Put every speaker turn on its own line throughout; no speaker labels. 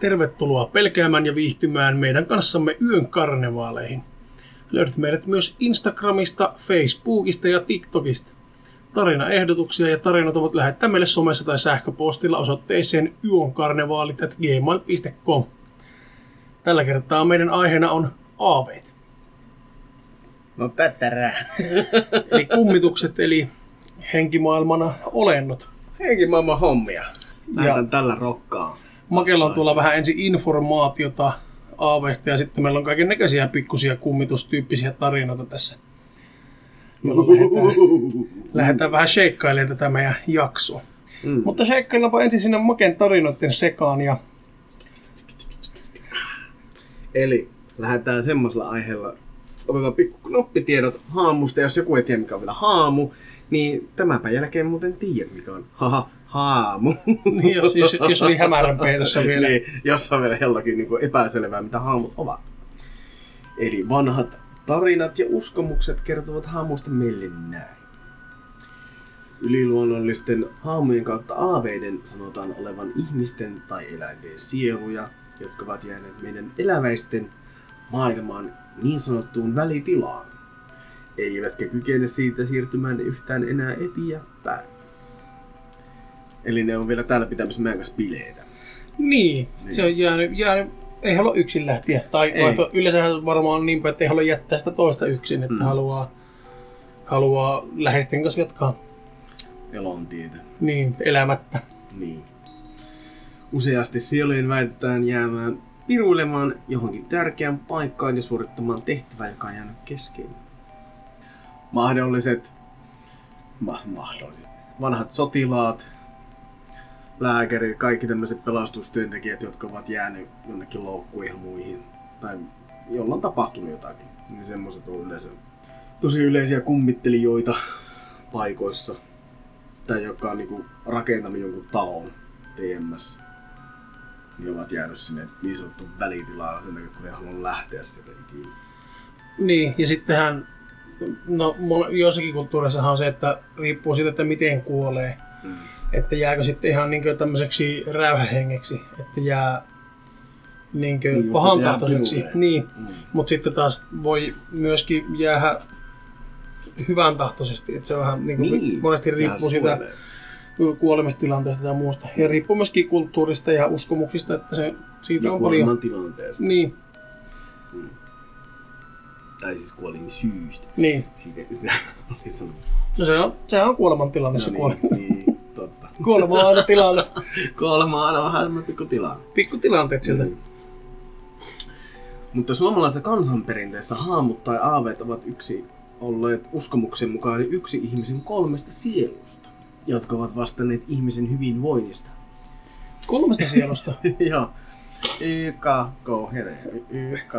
Tervetuloa pelkäämään ja viihtymään meidän kanssamme yön karnevaaleihin. Löydät meidät myös Instagramista, Facebookista ja TikTokista. Tarinaehdotuksia ja tarinoita voit lähettää meille somessa tai sähköpostilla osoitteeseen yonkarnevaalit.gmail.com. Tällä kertaa meidän aiheena on aaveet.
No tätärää.
Eli kummitukset, eli henkimaailmana olennot.
Henkimaailman hommia.
Ja-
Lähetän tällä rokkaa.
Makella on tuolla vähän ensin informaatiota aaveista ja sitten meillä on kaiken näköisiä pikkusia kummitustyyppisiä tarinoita tässä. Lähdetään, lähdetään vähän sheikkailemaan tätä meidän jaksoa.
Mm.
Mutta sheikkaillaanpa ensin sinne Maken tarinoiden sekaan ja
Eli lähdetään semmoisella aiheella. Otetaan pikku knoppitiedot haamusta. Jos joku ei tiedä mikä on vielä haamu, niin tämänpä jälkeen muuten tiedät mikä on haha, haamu.
niin, jos, jos, jos oli hämärän peitossa vielä.
niin, jos on vielä jollakin niin epäselvää, mitä haamut ovat. Eli vanhat tarinat ja uskomukset kertovat haamuista meille näin. Yliluonnollisten haamujen kautta aaveiden sanotaan olevan ihmisten tai eläinten sieluja, jotka ovat jääneet meidän eläväisten maailmaan niin sanottuun välitilaan. Eivätkä kykene siitä siirtymään yhtään enää eteenpäin. Eli ne on vielä täällä pitämässä meidän kanssa bileitä.
Niin,
Niin.
se on jäänyt, jäänyt ei halua yksin lähteä. Tai vaihto, yleensähän varmaan on niin päin, että ei halua jättää sitä toista yksin, että
mm.
haluaa, haluaa läheisten kanssa jatkaa
Elontietä.
niin, elämättä.
Niin. Useasti sielujen väitetään jäämään piruilemaan johonkin tärkeään paikkaan ja suorittamaan tehtävää, joka on jäänyt kesken. Mahdolliset, ma- mahdolliset, vanhat sotilaat, lääkärit, kaikki tämmöiset pelastustyöntekijät, jotka ovat jääneet jonnekin loukkuihin muihin, tai jolla on tapahtunut jotakin, niin semmoiset on yleensä tosi yleisiä kummittelijoita paikoissa tai joka on niinku rakentanut jonkun talon TMS, niin ovat jäänyt sinne niin sanottuun välitilaan sen takia, kun ne haluaa lähteä sieltä ikinä.
Niin, ja sittenhän, no joissakin kulttuureissahan on se, että riippuu siitä, että miten kuolee.
Mm.
Että jääkö sitten ihan niin tämmöiseksi räyhähengeksi, että jää niin
Niin just, että
pahan
jää
tahtoiseksi.
piruleen.
Niin,
Mm.
mutta sitten taas voi myöskin jäädä hyvän tahtoisesti. Että se on vähän niin kuin
Niin,
monesti riippuu siitä kuolemistilanteesta ja muusta. Ja riippuu myöskin kulttuurista ja uskomuksista, että se, siitä
Ja
on paljon.
tilanteesta.
Niin,
Tai siis kuolin syystä.
niin.
Siitä, sitä oli.
No se on, sehän on kuolemantilanne se
No niin, niin, totta.
Kuolema on aina tilanne.
Kuolema on aina vähän semmoinen pikku tilanne.
Pikkutilanteet sieltä.
Mm. Mutta suomalaisessa kansanperinteessä haamut tai aaveet ovat yksi olleet uskomuksen mukaan yksi ihmisen kolmesta sielusta, jotka ovat vastanneet ihmisen hyvinvoinnista.
Kolmesta sielusta.
Joo. YKK, here. YKK.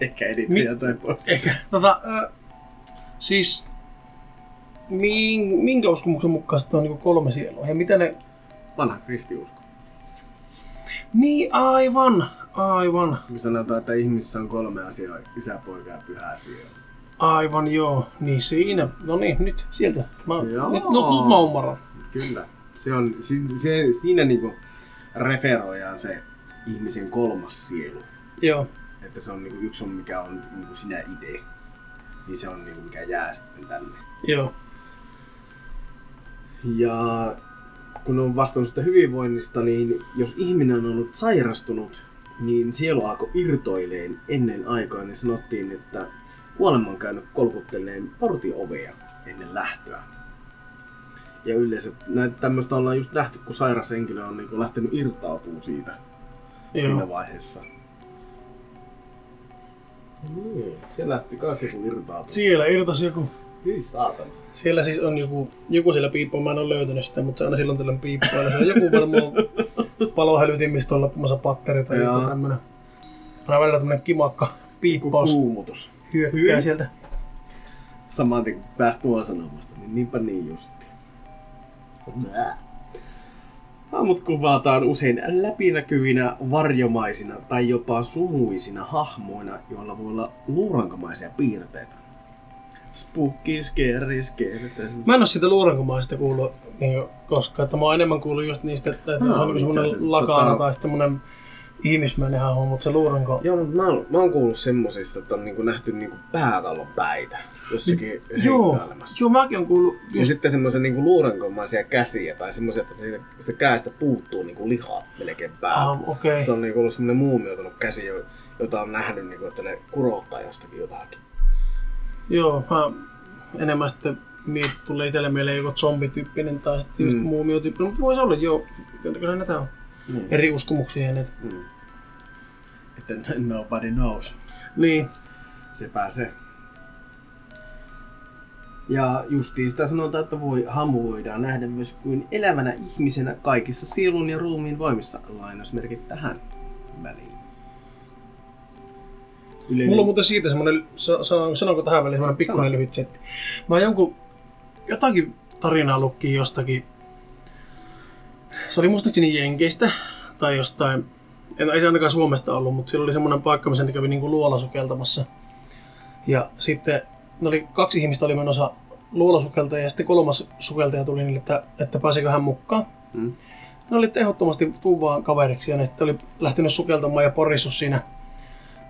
Ehkä edittäjä
Mi-
tai pois.
Ehkä. Tota, ö, siis minkä uskomuksen mukaan sitten on niin kolme sielua? Ja mitä ne...
Vanha kristiusko.
Niin, aivan. Aivan.
Kun sanotaan, että ihmisessä on kolme asiaa, isä, poika ja pyhä sielu.
Aivan joo. Niin siinä. No niin, nyt sieltä. Mä, nyt,
Joo.
nyt, nyt mä ymmärrän.
Kyllä. Se on, si, se, siinä niinku referoidaan se ihmisen kolmas sielu.
Joo.
Että se on niinku, yksi on mikä on niinku sinä itse. Niin se on niinku mikä jää sitten tänne.
Joo.
Ja kun on vastannut sitä hyvinvoinnista, niin jos ihminen on ollut sairastunut, niin sielu alkoi irtoileen ennen aikaa, niin sanottiin, että kuolema on käynyt kolkutteleen portiovea ennen lähtöä. Ja yleensä näitä tämmöistä ollaan just nähty, kun sairas henkilö on niin lähtenyt irtautumaan siitä siinä
Joo.
vaiheessa. Niin, se lähti kans joku irtautumaan.
Siellä irtosi joku.
Hyi saatana.
Siellä siis on joku, joku siellä piippaa, mä en ole löytänyt sitä, mutta se aina silloin tällöin piippaa. Ja se on joku varmaan palohälytin, mistä on loppumassa patteri tai joku tämmönen. Aina välillä tämmönen kimakka piippaus
Kuumutus.
hyökkää
Hyi.
sieltä.
Samaan tien kun pääsi tuolla sanomasta, niin niinpä niin justi. Haamut kuvataan usein läpinäkyvinä, varjomaisina tai jopa sumuisina hahmoina, joilla voi olla luurankomaisia piirteitä. Spooky, scary, scary.
Mä en oo siitä luurankomaisesta kuullut niin, koska että mä oon enemmän kuullut just niistä, että,
Mä
on
oon
niin semmoinen
asiassa
lakana
tota-
tai sitten semmoinen ihmismäinen hahmo, mutta se luuranko...
Joo, mutta mä oon, mä oon kuullut semmosista, että on niinku nähty niinku pääkallon päitä jossakin
Joo,
heittailemassa.
joo, mäkin on kuullut
Ja
just,
sitten semmoisen niinku luurankomaisia käsiä tai semmoisia, että siitä, sitä käestä puuttuu niinku lihaa melkein päältä.
ah, okei. Okay.
Se on niinku ollut semmoinen muumioitunut käsi, jo- jota on nähnyt, niinku, että ne kurottaa jostakin jotakin.
Joo, mä enemmän sitten miet, tulee itselle mieleen joku zombityyppinen tai sitten just
Mm.
muumiotyyppinen, mutta voisi olla joo, kyllä näitä on
Mm.
eri uskomuksia näitä.
Mm. Että nobody knows.
Niin,
Se pääsee. Ja justiin sitä sanotaan, että voi, hamu voidaan nähdä myös kuin elävänä ihmisenä kaikissa sielun ja ruumiin voimissa. Lainausmerkit tähän väliin. Yleinen...
Mulla on muuten siitä sanon, sanonko tähän väliin semmonen pikkuinen
Sano.
lyhyt setti. Mä oon jonkun, jotakin tarinaa lukkiin jostakin, se oli muistaakseni Jenkeistä tai jostain, en, ei se ainakaan Suomesta ollut, mutta siellä oli semmoinen paikka, missä ne kävi niinku luolasukeltamassa. Ja sitten ne oli, kaksi ihmistä oli menossa luolasukeltaja ja sitten kolmas sukeltaja tuli niille, että, että pääsikö hän mukaan.
Mm.
Ne oli ehdottomasti tuu vaan kaveriksi ja ne sitten oli lähtenyt sukeltamaan ja porissut siinä,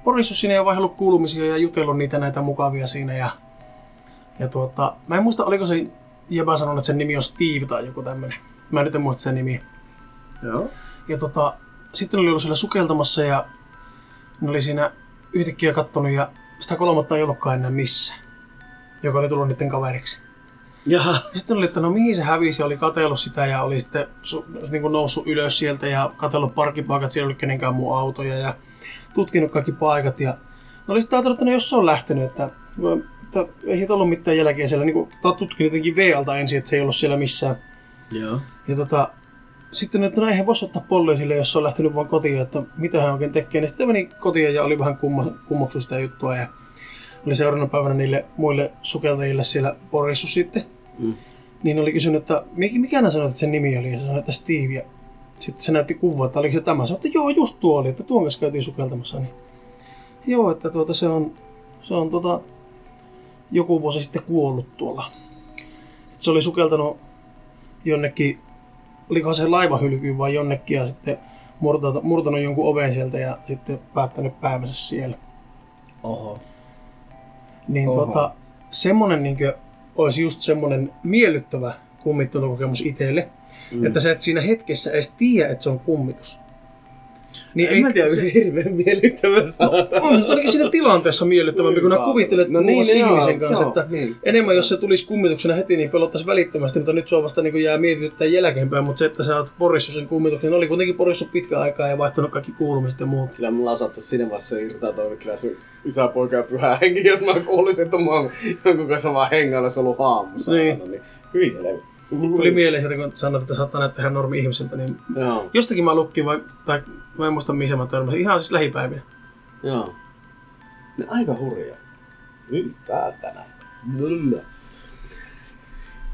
porissut siinä ja vaihdellut kuulumisia ja jutellut niitä näitä mukavia siinä. Ja, ja tuota, mä en muista, oliko se jäbä sanonut, että sen nimi on Steve tai joku tämmönen. Mä en nyt en muista sen nimi.
Joo.
Ja tota, sitten oli ollut siellä sukeltamassa ja ne oli siinä yhtäkkiä kattonut ja sitä kolmatta ei ollutkaan enää missään, joka oli tullut niiden kaveriksi.
Jaha.
Ja sitten oli, että no mihin se hävisi oli katsellut sitä ja oli sitten su, niin kuin noussut ylös sieltä ja katsellut parkkipaikat, siellä ollut kenenkään muu autoja ja tutkinut kaikki paikat. Ja ne oli sitten ajatellut, että no jos se on lähtenyt, että, että ei siitä ollut mitään jälkeä siellä. Niin kuin, tutkinut jotenkin V-alta ensin, että se ei ollut siellä missään.
Joo.
Ja tota, sitten että no eihän voisi ottaa poliisille, jos se on lähtenyt vaan kotiin, että mitä hän oikein tekee. Niin sitten meni kotiin ja oli vähän kumma, kummoksu sitä juttua ja oli seuraavana päivänä niille muille sukeltajille siellä porissut sitten.
Mm.
Niin oli kysynyt, että mikä, mikä nää sanoit, että sen nimi oli? Ja se sanoi, että Steve. Ja sitten se näytti kuvaa, että oliko se tämä. Sanoin, että joo, just tuo oli, että tuon kanssa käytiin sukeltamassa. Niin, joo, että tuota, se on, se on tuota, joku vuosi sitten kuollut tuolla. Et se oli sukeltanut jonnekin, olikohan se laivahylkyyn vai jonnekin ja sitten murtanut, murtanut jonkun oven sieltä ja sitten päättänyt päivänsä siellä.
Oho.
Niin
Oho.
tuota, semmonen niin olisi just semmonen miellyttävä kummittelukokemus itselle,
Mm.
että sä et siinä hetkessä edes tiedä, että se on kummitus.
Niin en mä tiedä, onko se hirveän miellyttävä sana.
on ainakin siinä tilanteessa miellyttävämpi, kun nää kuvittelet no niin, ihmisen kanssa,
joo,
että
niin.
enemmän jos se tulisi kummituksena heti, niin pelottaisi välittömästi, mutta nyt se on vasta niin jää mietityttää jälkeenpäin, mutta se, että sä oot porissut sen kummituksen, ne oli kuitenkin porissut pitkään aikaa ja vaihtanut kaikki kuulumiset ja muut.
Kyllä mulla saattu siinä vaiheessa irtautua kyllä sun isä, poika ja pyhä henki, jos mä kuulisin, että mä oon jonkun kanssa vaan hengailu, se on ollut haamussa.
Niin.
niin. Hyvin helvetti.
Tuli mieleen sieltä, kun sanoit, että saattaa näyttää ihan normi ihmiseltä, niin
Joo,
jostakin mä lukkin, vai, tai mä en muista missä mä törmäsin, ihan siis lähipäivinä.
joo. Ne aika hurjaa. Saatana. Mulla.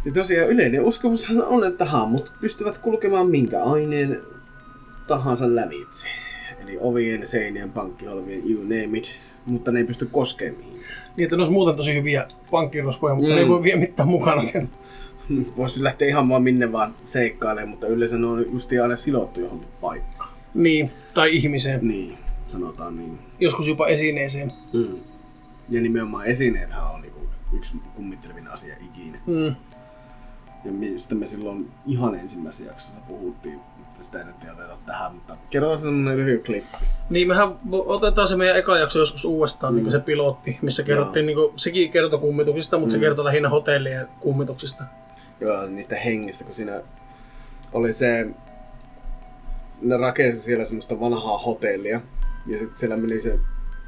Ja tosiaan yleinen uskomushan on, että haamut pystyvät kulkemaan minkä aineen tahansa lävitse. Eli ovien, seinien, pankkiholvien, you name it. Mutta ne ei pysty koskemaan mihinkään.
Niin, että ne olisi muuten tosi hyviä pankkirosvoja, mutta
Mm.
mm. ne ei voi vie mitään mukana sen.
Voisi lähteä ihan vaan minne vaan seikkailemaan, mutta yleensä ne on just aina sidottu johonkin paikkaan.
Niin, tai ihmiseen.
Niin, sanotaan niin.
Joskus jopa esineeseen.
Mm. Ja nimenomaan esineethän on niinku yksi kummittelevin asia ikinä.
Mm.
Ja mistä me silloin ihan ensimmäisessä jaksossa puhuttiin, mutta sitä ei nyt ei oteta tähän, mutta kerrotaan semmonen lyhyt klippi.
Niin mehän otetaan se meidän eka jakso joskus uudestaan, mm. niin se pilotti, missä kerrottiin, niin kuin, sekin kertoi kummituksista, mutta mm. se
Mm.
kertoi lähinnä hotellien kummituksista.
Joo, niistä hengistä, kun siinä oli se, ne rakensi siellä semmoista vanhaa hotellia, ja sitten siellä meni se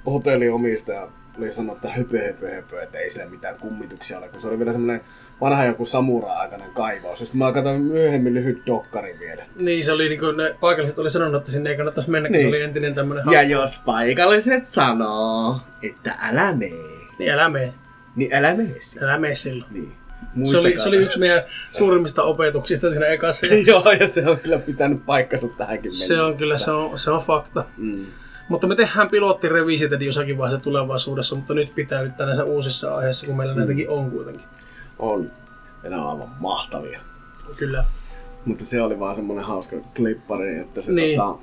hotelliomistaja, oli sanonut, että höpö, höpö, höpö, että ei siellä mitään kummituksia ole, kun se oli vielä semmoinen vanha joku samurai-aikainen kaivaus. Sitten mä katsoin myöhemmin lyhyt dokkari vielä.
Niin se oli, niin kuin, ne paikalliset oli sanonut, että sinne ei kannattaisi mennä, kun
Niin.
se oli entinen tämmöinen
Ja jos paikalliset sanoo, että älä mee,
Niin älä mene,
niin älä mee sinne.
älä mene silloin.
Niin.
Se oli, se oli yksi meidän suurimmista opetuksista siinä ekassa
Joo, ja se on kyllä pitänyt paikkansa tähänkin
Se on kyllä, se on, se on fakta.
Mm.
Mutta me tehdään pilottirevisitet jossakin vaiheessa tulevaisuudessa, mutta nyt pitää nyt näissä uusissa aiheissa, kun meillä näitäkin on kuitenkin.
On. Ja ne on aivan mahtavia.
Kyllä.
Mutta se oli vaan semmonen hauska klippari, että se
Niin.
tota,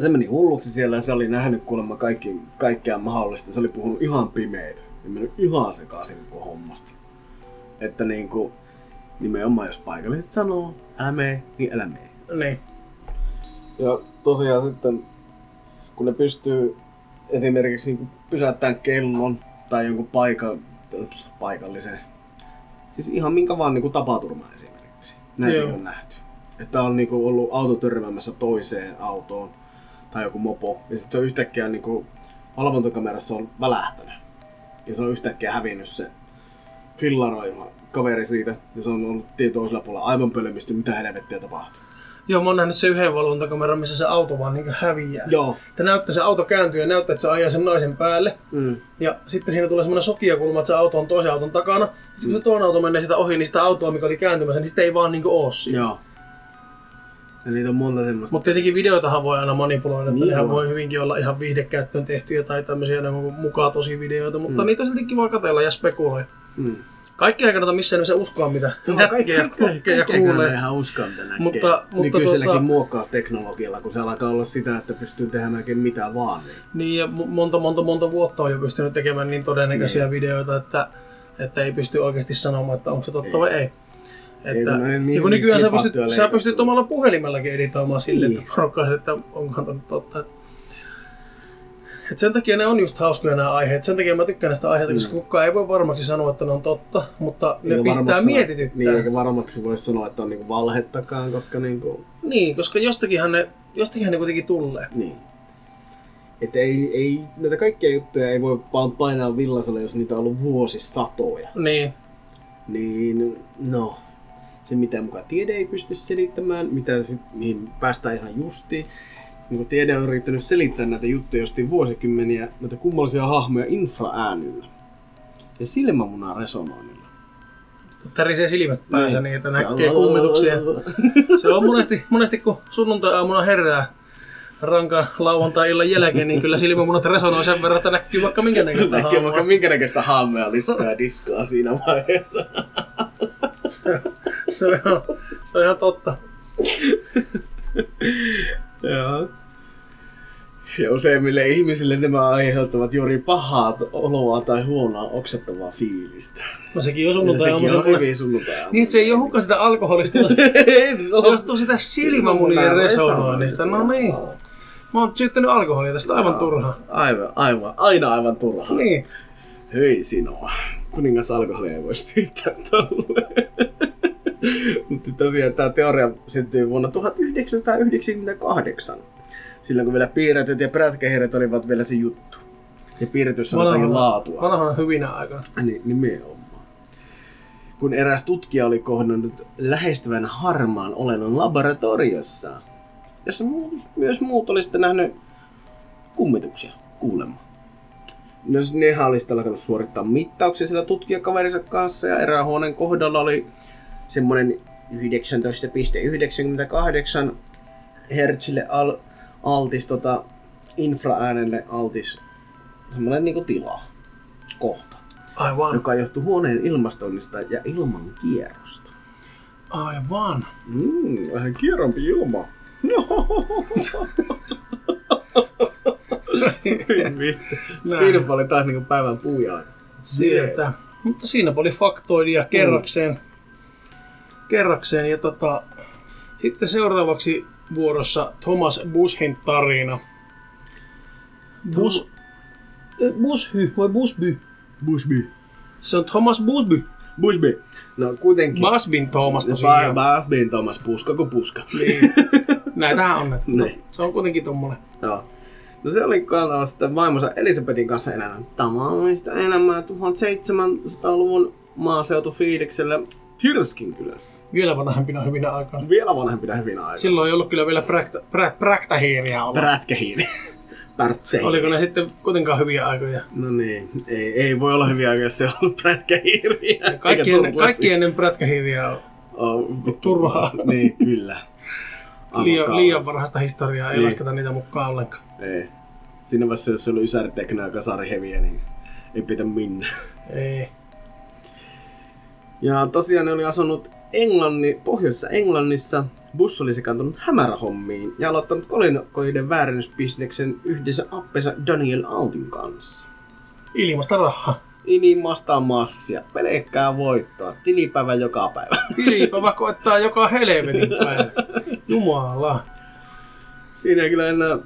se meni hulluksi siellä ja se oli nähnyt kuulemma kaikki, kaikkea mahdollista. Se oli puhunut ihan pimeitä ja mennyt ihan sekaisin koko hommasta. Että niinku, nimenomaan jos paikalliset sanoo, älä mee, niin älä mee.
Niin.
Ja tosiaan sitten, kun ne pystyy esimerkiksi niin pysäyttämään kellon tai jonkun paika, paikallisen, siis ihan minkä vaan niin tapaturma esimerkiksi. Näin
Joo.
on nähty. Että on niin ollut auto törmäämässä toiseen autoon tai joku mopo, ja sitten se on yhtäkkiä niin kuin, valvontakamerassa on välähtänyt. Ja se on yhtäkkiä hävinnyt se fillaroiva kaveri siitä, ja se on ollut tien toisella puolella aivan pölmisty, mitä helvettiä tapahtuu.
Joo, mä oon nähnyt se yhden valvontakameran, missä se auto vaan niin häviää.
Joo.
Että näyttää, se auto kääntyy ja näyttää, että se ajaa sen naisen päälle.
Mm.
Ja sitten siinä tulee semmoinen sokiakulma, että se auto on toisen auton takana. Sitten kun se toinen auto menee sitä ohi, niin sitä autoa, mikä oli kääntymässä, niin sitä ei vaan niinku oo siinä.
Joo. Ja niitä on monta semmoista.
Mutta tietenkin videoitahan voi aina manipuloida, että
Niin
nehän
voi.
voi hyvinkin olla ihan viihdekäyttöön tehtyjä tai tämmöisiä mukaan tosi videoita, mutta
Mm.
niitä on silti kiva katsella ja spekuloida.
Mm.
Kaikki ei kannata missään nimessä uskoa, mitä
No,
näkee kokee ja kuulee.
ihan uskoa, mitä näkee.
Mutta- mutta
Nykyiselläkin
tota-
muokkausteknologialla, kun se alkaa olla sitä, että pystyy tehdä melkein mitä vaan. Niin.
Niin ja mo- monta, monta, monta vuotta on jo pystynyt tekemään niin todennäköisiä videoita, että, että ei pysty oikeasti sanomaan, että onko se totta
Ei.
vai ei.
Ei,
Että,
ne niin
niin kun nykyään sä pystyt, sä pystyt omalla puhelimellakin editoimaan silleen,
Niin.
että porukka että onkohan tämä totta. Et sen takia ne on just hauskoja nämä aiheet. Sen takia mä tykkään näistä aiheista, koska
Mm.
kukaan ei voi varmaksi sanoa, että ne on totta, mutta ne
Eikä
pistää
varmaksi sanoa-
mietityttää.
Niin, eikä varmaksi voi sanoa, että on niinku valhettakaan, koska niinku...
Niin, koska jostakinhan ne, jostakinhan ne kuitenkin tulee.
Niin. Että ei, ei, näitä kaikkia juttuja ei voi vaan painaa villasella, jos niitä on ollut vuosisatoja.
Niin,
Niin, no, se mitä mukaan tiede ei pysty selittämään, mitä sit, mihin päästään ihan justiin. Niin tiede on yrittänyt selittää näitä juttuja jostain vuosikymmeniä, näitä kummallisia hahmoja infraäänillä. Ja silmämunan resonoinnilla.
tärisee silmät päässä
Niin.
niin, että näkee kummituksia. Se on monesti, monesti kun sunnuntai-aamuna herää ranka lauantai-illan jälkeen, niin kyllä silmämunat resonoi sen verran, että näkyy vaikka minkä näköistä
Näkee vaikka minkä näköistä haamea lisää ja diskaa siinä vaiheessa.
se, on, se on ihan totta.
Joo. Ja useimmille ihmisille nämä aiheuttavat juuri pahaa oloa tai huonoa oksettavaa fiilistä.
No sekin on
Ja
sunnuntai-aamu.
sekin on hyvin sunnuntai
Niin, että se ei johdukaan sitä alkoholista, se johtuu sitä silmämunien resonoinnista. No niin. Mä oon syyttänyt alkoholia tästä aivan turhaa.
Aivan, aivan, aina aivan turhaa.
Niin.
Hyi sinua. Kuningas alkoholia ei voi syyttää tolle. Mutta tosiaan tämä teoria syntyi vuonna 1998. Silloin kun vielä piirretyt ja prätkähiiret olivat vielä se juttu. Ja piirretys on jotakin laatua.
vanhana hyvinä aikana.
Niin, nimenomaan. Kun eräs tutkija oli kohdannut lähestyvän harmaan olennon laboratoriossa, jossa myös muut oli sitten nähnyt kummituksia kuulemma. No, nehän oli sitten alkanut suorittaa mittauksia sillä tutkijakaverinsa kanssa ja erään huoneen kohdalla oli semmoinen 19,98 hertsille al- altis, tota, infraäänelle altis semmoinen niinku tila, kohta
Aivan.
joka johtuu huoneen ilmastoinnista ja ilman kierrosta.
Aivan.
Mm, vähän kierrompi ilma. Siinä oli taas niinku päivän puujaa.
Sieltä. Mutta siinä oli faktoidia kerrakseen. Kerrakseen. Ja tota, sitten seuraavaksi vuorossa Thomas Bushin tarina. Bus... eh, Bushy vai Busby?
Busby.
Se on Thomas Busby.
Busby. No kuitenkin.
Basbin Thomas tosiaan.
Basbin Thomas Puska kuin puska.
Niin. Näitähän on.
Niin.
se on kuitenkin tommonen.
Joo. No se oli kantava sitten vaimonsa Elisabetin kanssa elämään tavallista elämää 1700-luvun maaseutufiiliksellä Tirskin kylässä.
Vielä vanhempina hyvinä aikoina.
Vielä vanhempina hyvin aikoina.
Silloin ei ollut kyllä vielä präktä, prä, präktähiiriä olla.
Prätkähiiri. Pärtsei.
Oliko ne sitten kuitenkaan hyviä aikoja?
No niin, ei, ei voi olla hyviä aikoja, jos se on ollut prätkähiiriä.
Kaikki ennen, kaikki ennen prätkähiiriä on
on
turhaa.
Niin, kyllä.
Liian, liian varhaista historiaa, ei
Niin.
lasketa niitä mukaan ollenkaan.
Ei. Siinä vaiheessa, jos se oli Ysäri Tekno ja Kasari Heviä, niin ei pitä minne.
Ei.
Ja tosiaan ne oli asunut Englanni, pohjoisessa Englannissa. Bush oli sekaantunut hämärähommiin ja aloittanut kolinokoiden väärennysbisneksen yhdessä appensa Daniel Altin kanssa.
Ilmasta rahaa.
Inimasta massia, pelkkää voittoa, tilipäivä joka päivä.
Tilipäivä koettaa joka helvetin päivä. Jumala.
Siinä ei kyllä enää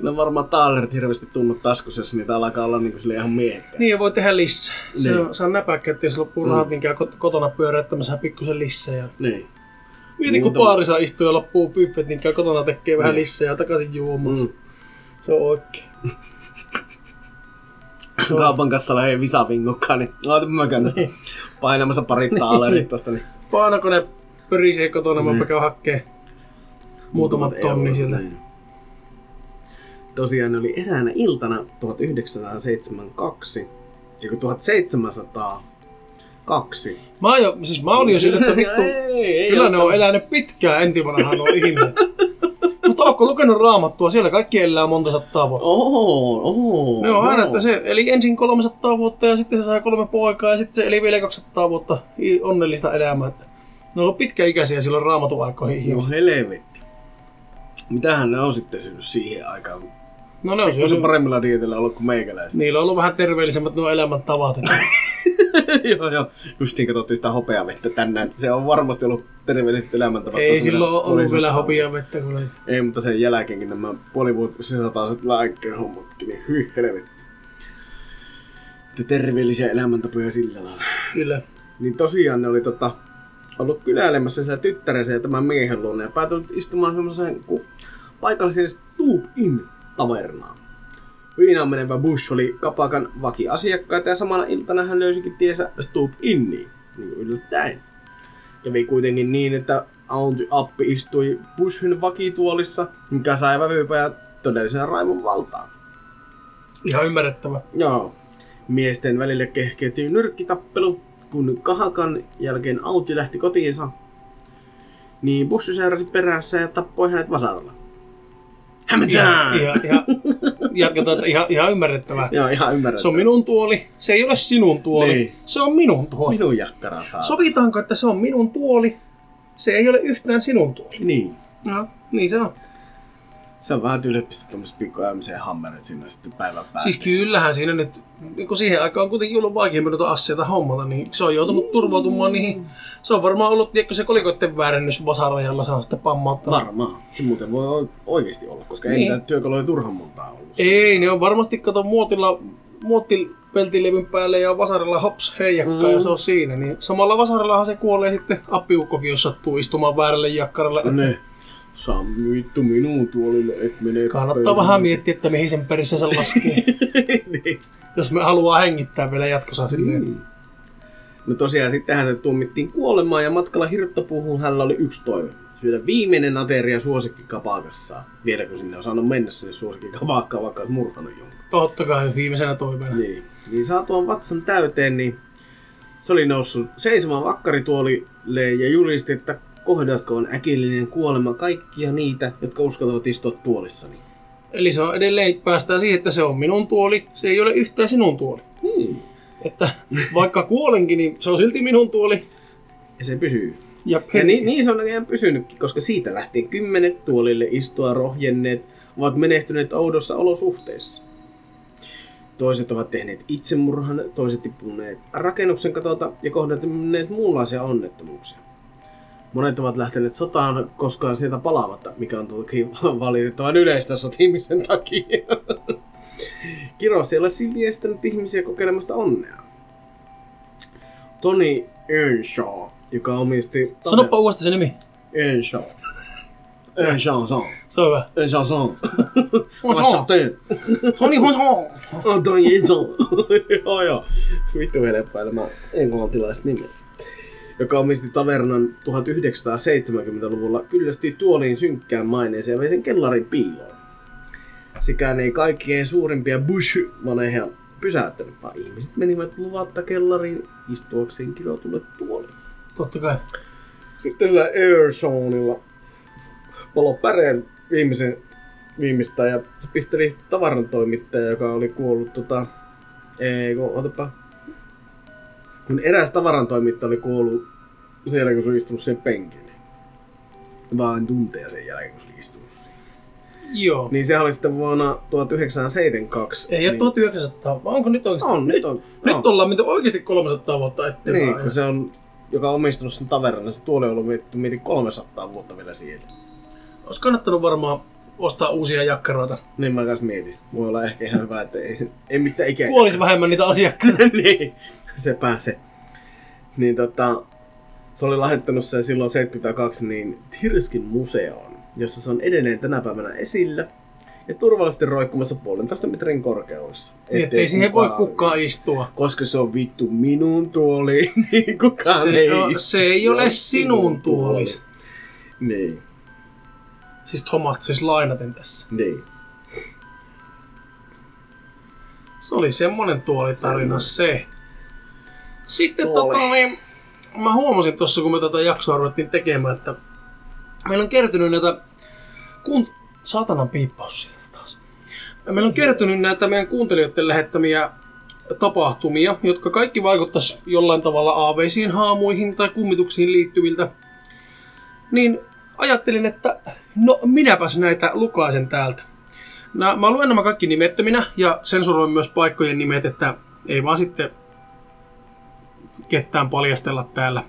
Kyllä varmaan taalerit hirveästi tunnu taskussa, jos niitä alkaa olla niin kuin ihan miehekkä.
Niin, ja voi tehdä lisää. Se,
Niin.
on, se on näpäkkä, että jos loppuu
Mm.
rahat, niin käy kot- kotona pyöräyttämässä pikkusen lisää. Ja...
Niin.
Mieti, kun baarissa istuu ja loppuu byffet, niin käy kotona tekee vähän
Niin.
lisää ja takaisin juomassa.
Mm.
Se on oikein. Se on-
Kaupan kassalla ei visavingokkaan, niin oota mä käyn tässä painamassa pari taalerit tosta. Niin.
Paino, kun ne pörisee kotona, mä
Niin.
käyn hakee muutamat tonni sieltä.
niin. Tosiaan ne oli eräänä iltana 1972, ja 1702.
Mä, oon jo, siis mä olin jo sille, että vittu,
ei, ei
kyllä
ole
ne on elänyt pitkään entivanhan nuo ihmiset. Mutta ootko lukenut raamattua? Siellä kaikki elää monta sataa vuotta.
Oo, oo,
Ne on aina, että se eli ensin 300 vuotta ja sitten se sai kolme poikaa ja sitten se eli vielä 200 vuotta onnellista elämää. Että ne on pitkäikäisiä silloin raamatun aikoihin.
No helvetti. Mitähän ne on sitten syönyt siihen aikaan?
No ne on
se paremmilla dietillä ollut kuin meikäläiset?
niillä on ollut vähän terveellisemmät nuo elämäntavat.
Joo, joo. Justiin katsottiin sitä hopeavettä tänään. Se on varmasti ollut terveelliset elämäntavat.
ei silloin ole ollut vielä hopia vettä kyllä.
Ei, mutta sen jälkeenkin nämä puolivuotisataiset lääkkeen hommatkin, niin hyy helvetti. Terveellisiä elämäntapoja sillä lailla.
kyllä.
Niin tosiaan ne oli tota, ollut kyläilemässä siellä tyttärensä ja tämän miehen luona ja päätynyt istumaan semmoiseen paikalliseen Stoop Inn tavernaan. Viinaan menevä Bush oli kapakan vakiasiakkaita ja samana iltana hän löysikin tiesä Stoop Inniin, niin kuin yllättäen. Kävi kuitenkin niin, että Aunty Appi istui Bushin vakituolissa, mikä sai vävypää todellisen raivon valtaan.
Ihan ymmärrettävä.
Joo. Miesten välille kehkeytyi nyrkkitappelu, kun kahakan jälkeen Auti lähti kotiinsa. Niin bussi seurasi perässä ja tappoi hänet vasaralla.
Ihan,
Hämmentää!
ihan, ihan, jatketaan, että ihan, ihan ymmärrettävää.
Joo, ihan ymmärrän.
Se on minun tuoli, se ei ole sinun tuoli,
Niin.
se on minun tuoli.
minun jakkara saa.
Sovitaanko, että se on minun tuoli, se ei ole yhtään sinun tuoli.
Niin.
No, niin se on.
Se on vähän tyyli pistää tämmöset pikku MC hammerit sinne sitten päivän päätteeksi.
Siis kyllähän siinä nyt, niin kun siihen aikaan on kuitenkin ollut vaikeampi noita asioita hommata, niin se on joutunut turvautumaan niihin. Se on varmaan ollut, tiedätkö, se kolikoiden väärennys vasarajalla, se on sitten pammauttanut.
Varmaan. Se muuten voi oikeasti olla, koska ei
Niin.
niitä työkaluja turhan montaa ollut.
Ei, ne on varmasti kato muotilla, muottipeltilevyn päälle ja vasarilla hops heijakka
Mm.
ja se on siinä. Niin samalla vasarillahan se kuolee sitten appiukkokin, jos sattuu istumaan väärälle jakkaralle.
Ne. Saa vittu minun tuolille, et mene
Kannattaa
pöydälle.
vähän miettiä, että mihin sen perissä se laskee.
niin.
jos me haluaa hengittää vielä jatkossa silleen.
Mm. No tosiaan sittenhän se tuomittiin kuolemaan ja matkalla hirttopuuhun hänellä oli yksi toive. Syödä viimeinen ateria suosikkikapakassaan. Vielä kun sinne on saanut mennä sinne suosikkikapakkaan, vaikka olisi murhanut jonkun.
Totta kai viimeisenä toiveena.
Niin. Niin saatuaan vatsan täyteen, niin se oli noussut seisomaan vakkarituolille ja julisti, että kohdatko on äkillinen kuolema kaikkia niitä, jotka uskaltavat istua tuolissani.
Eli se on edelleen, päästään siihen, että se on minun tuoli, se ei ole yhtään sinun tuoli.
Niin.
Että vaikka kuolenkin, niin se on silti minun tuoli.
Ja se pysyy.
Ja,
Ja niin, niin se on näköjään pysynytkin, koska siitä lähtien kymmenet tuolille istua rohjenneet ovat menehtyneet oudossa olosuhteissa. Toiset ovat tehneet itsemurhan, toiset tippuneet rakennuksen katolta ja kohdanneet muunlaisia onnettomuuksia. Monet ovat lähteneet sotaan koskaan sieltä palaamatta, mikä on toki valitettavan yleistä sotimisen takia. Kiros ei ole silti estänyt ihmisiä kokeilemasta onnea. Tony Earnshaw, joka omisti...
Sanoppa uudestaan se nimi.
Earnshaw. Earnshaw, Jean.
Se on hyvä.
Earnshaw. Enchanté.
Tony Honson.
Anton Jean. Joo, joo. Vittu helppäilemään englantilaiset nimet. Joka omisti tavernan 1970-luvulla, kyllästyi tuoliin synkkään maineeseen ja vei sen kellarin piiloon. Sikään ei kaikkien suurimpia Bush-vaneja pysäyttänyt, vaan ihmiset menivät luvatta kellariin istuakseen kirotulle tuoliin.
Totta kai.
Sitten sillä Airzoneilla palo päreen viimeisen viimeistä ja se pisteli tavaran toimittaja, joka oli kuollut tota... Ei, kun, otapa. Kun eräs tavarantoimittaja oli kuollut siellä, kun se oli istunut sen penkille. Vaan tunteja sen jälkeen, kun se oli istunut siihen.
Joo.
Niin se oli sitten vuonna 1972.
Ei ole
niin,
1900, vaan onko nyt oikeasti?
On, nyt on.
Nyt
on.
ollaan menty oikeasti 300 vuotta eteenpäin.
Niin, kun se on, joka on omistanut sen taveran, niin se tuoli on ollut mietitty mieti 300 vuotta vielä siellä.
Olisi kannattanut varmaan ostaa uusia jakkaroita.
Niin mä kanssa mietin. Voi olla ehkä ihan hyvä, että ei, ei mitään ikää.
Kuolisi vähemmän niitä asiakkaita.
niin, se pääsee. Niin tota, se oli lähettänyt sen silloin 72 niin Tirskin museoon, jossa se on edelleen tänä päivänä esillä ja turvallisesti roikkumassa puolentoista metrin korkeudessa.
Niin, ettei siihen voi kukaan istua.
Koska se on vittu minun tuoli, niin kukaan
Se,
ei
on,
istu.
se ei ole sinun tuolis.
Niin,
Siis Thomas siis lainaten tässä.
niin.
Se oli semmonen tuolitarina se. Sitten
Tuoli.
tota, niin, mä huomasin tuossa, kun me tätä jaksoa ruvettiin tekemään, että meillä on kertynyt näitä kun... Saatanan piippaus sieltä taas. Meillä on kertynyt näitä meidän kuuntelijoiden lähettämiä tapahtumia, jotka kaikki vaikuttaisi jollain tavalla aaveisiin haamuihin tai kummituksiin liittyviltä. Niin ajattelin, että no minäpäs näitä lukaisen täältä. Mä luen nämä kaikki nimettöminä ja sensuroin myös paikkojen nimet, että ei vaan sitten ketään paljastella täällä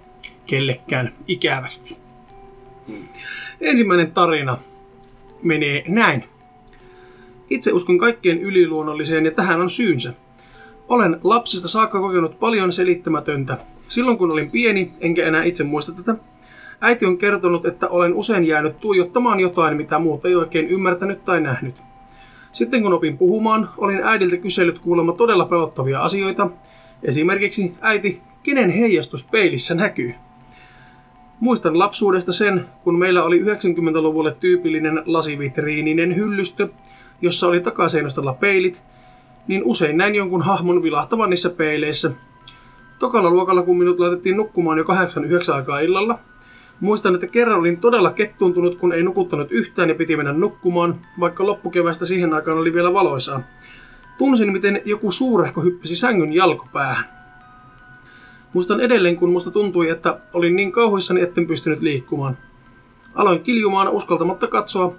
kellekään ikävästi. Ensimmäinen tarina menee näin. Itse uskon kaikkeen yliluonnolliseen ja tähän on syynsä. Olen lapsesta saakka kokenut paljon selittämätöntä. Silloin kun olin pieni, enkä enää itse muista tätä, äiti on kertonut, että olen usein jäänyt tuijottamaan jotain, mitä muut ei oikein ymmärtänyt tai nähnyt. Sitten kun opin puhumaan, olin äidiltä kysellyt kuulemma todella pelottavia asioita. Esimerkiksi, äiti, kenen heijastus peilissä näkyy? Muistan lapsuudesta sen, kun meillä oli 90-luvulle tyypillinen lasivitriininen hyllystö, jossa oli takaseinostalla peilit, niin usein näin jonkun hahmon vilahtavan niissä peileissä. Tokalla luokalla, kun minut laitettiin nukkumaan jo 8-9 aikaa illalla, Muistan, että kerran olin todella kettuuntunut, kun ei nukuttanut yhtään ja piti mennä nukkumaan, vaikka loppukevästä siihen aikaan oli vielä valoisaa. Tunsin, miten joku suurehko hyppäsi sängyn jalkopäähän. Muistan edelleen, kun musta tuntui, että olin niin kauhuissani, etten pystynyt liikkumaan. Aloin kiljumaan uskaltamatta katsoa.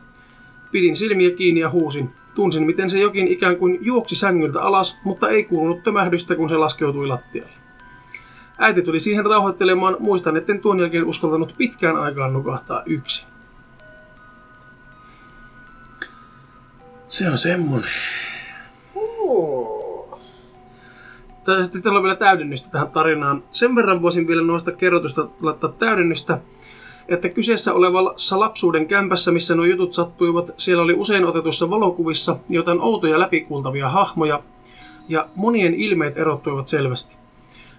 Pidin silmiä kiinni ja huusin. Tunsin, miten se jokin ikään kuin juoksi sängyltä alas, mutta ei kuulunut tömähdystä, kun se laskeutui lattialle. Äiti tuli siihen rauhoittelemaan, muistan, etten tuon jälkeen uskaltanut pitkään aikaan nukahtaa yksin. Se on semmonen. Tää- Sitten täällä on vielä täydennystä tähän tarinaan. Sen verran voisin vielä noista kerrotusta laittaa täydennystä, että kyseessä olevassa lapsuuden kämpässä, missä nuo jutut sattuivat, siellä oli usein otetussa valokuvissa jotain outoja läpikuultavia hahmoja, ja monien ilmeet erottuivat selvästi.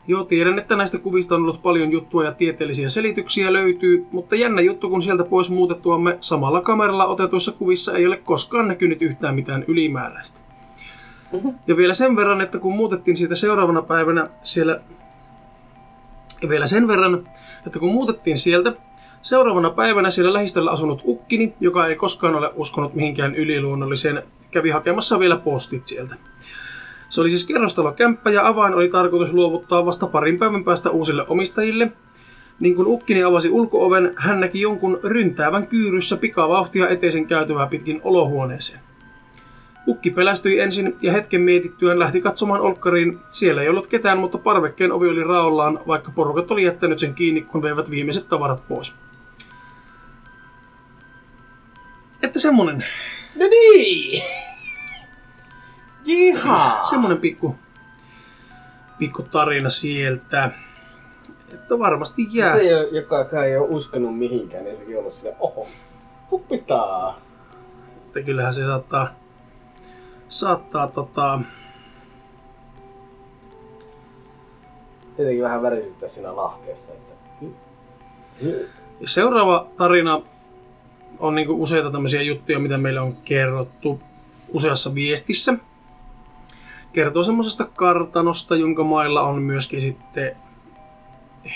Joo, tiedän, että näistä kuvista on ollut paljon juttua ja tieteellisiä selityksiä löytyy, mutta jännä juttu, kun sieltä pois muutettuamme samalla kameralla otetuissa kuvissa ei ole koskaan näkynyt yhtään mitään ylimääräistä. Ja vielä sen verran, että kun muutettiin siitä seuraavana päivänä siellä... Ja vielä sen verran, että kun muutettiin sieltä, seuraavana päivänä siellä lähistöllä asunut ukkini, joka ei koskaan ole uskonut mihinkään yliluonnolliseen, kävi hakemassa vielä postit sieltä. Se oli siis kerrostalokämppä ja avain oli tarkoitus luovuttaa vasta parin päivän päästä uusille omistajille. Niin kun Ukkini avasi ulkooven, hän näki jonkun ryntäävän kyyryssä pikavauhtia eteisen käytävää pitkin olohuoneeseen. Ukki pelästyi ensin ja hetken mietittyään lähti katsomaan olkkariin. Siellä ei ollut ketään, mutta parvekkeen ovi oli raollaan, vaikka porukat oli jättänyt sen kiinni, kun veivät viimeiset tavarat pois. Että semmonen,
No niin! Jihaa!
semmonen pikku, pikku tarina sieltä. Että varmasti jää.
Se, jo- joka ei ole uskonut mihinkään, niin sekin ollut silleen, oho, huppistaa.
Että kyllähän se saattaa, saattaa tota,
Tietenkin vähän värisyttää siinä lahkeessa. Että...
Ja seuraava tarina on niinku useita tämmöisiä juttuja, mitä meille on kerrottu useassa viestissä. Kertoo semmoisesta kartanosta, jonka mailla on myöskin sitten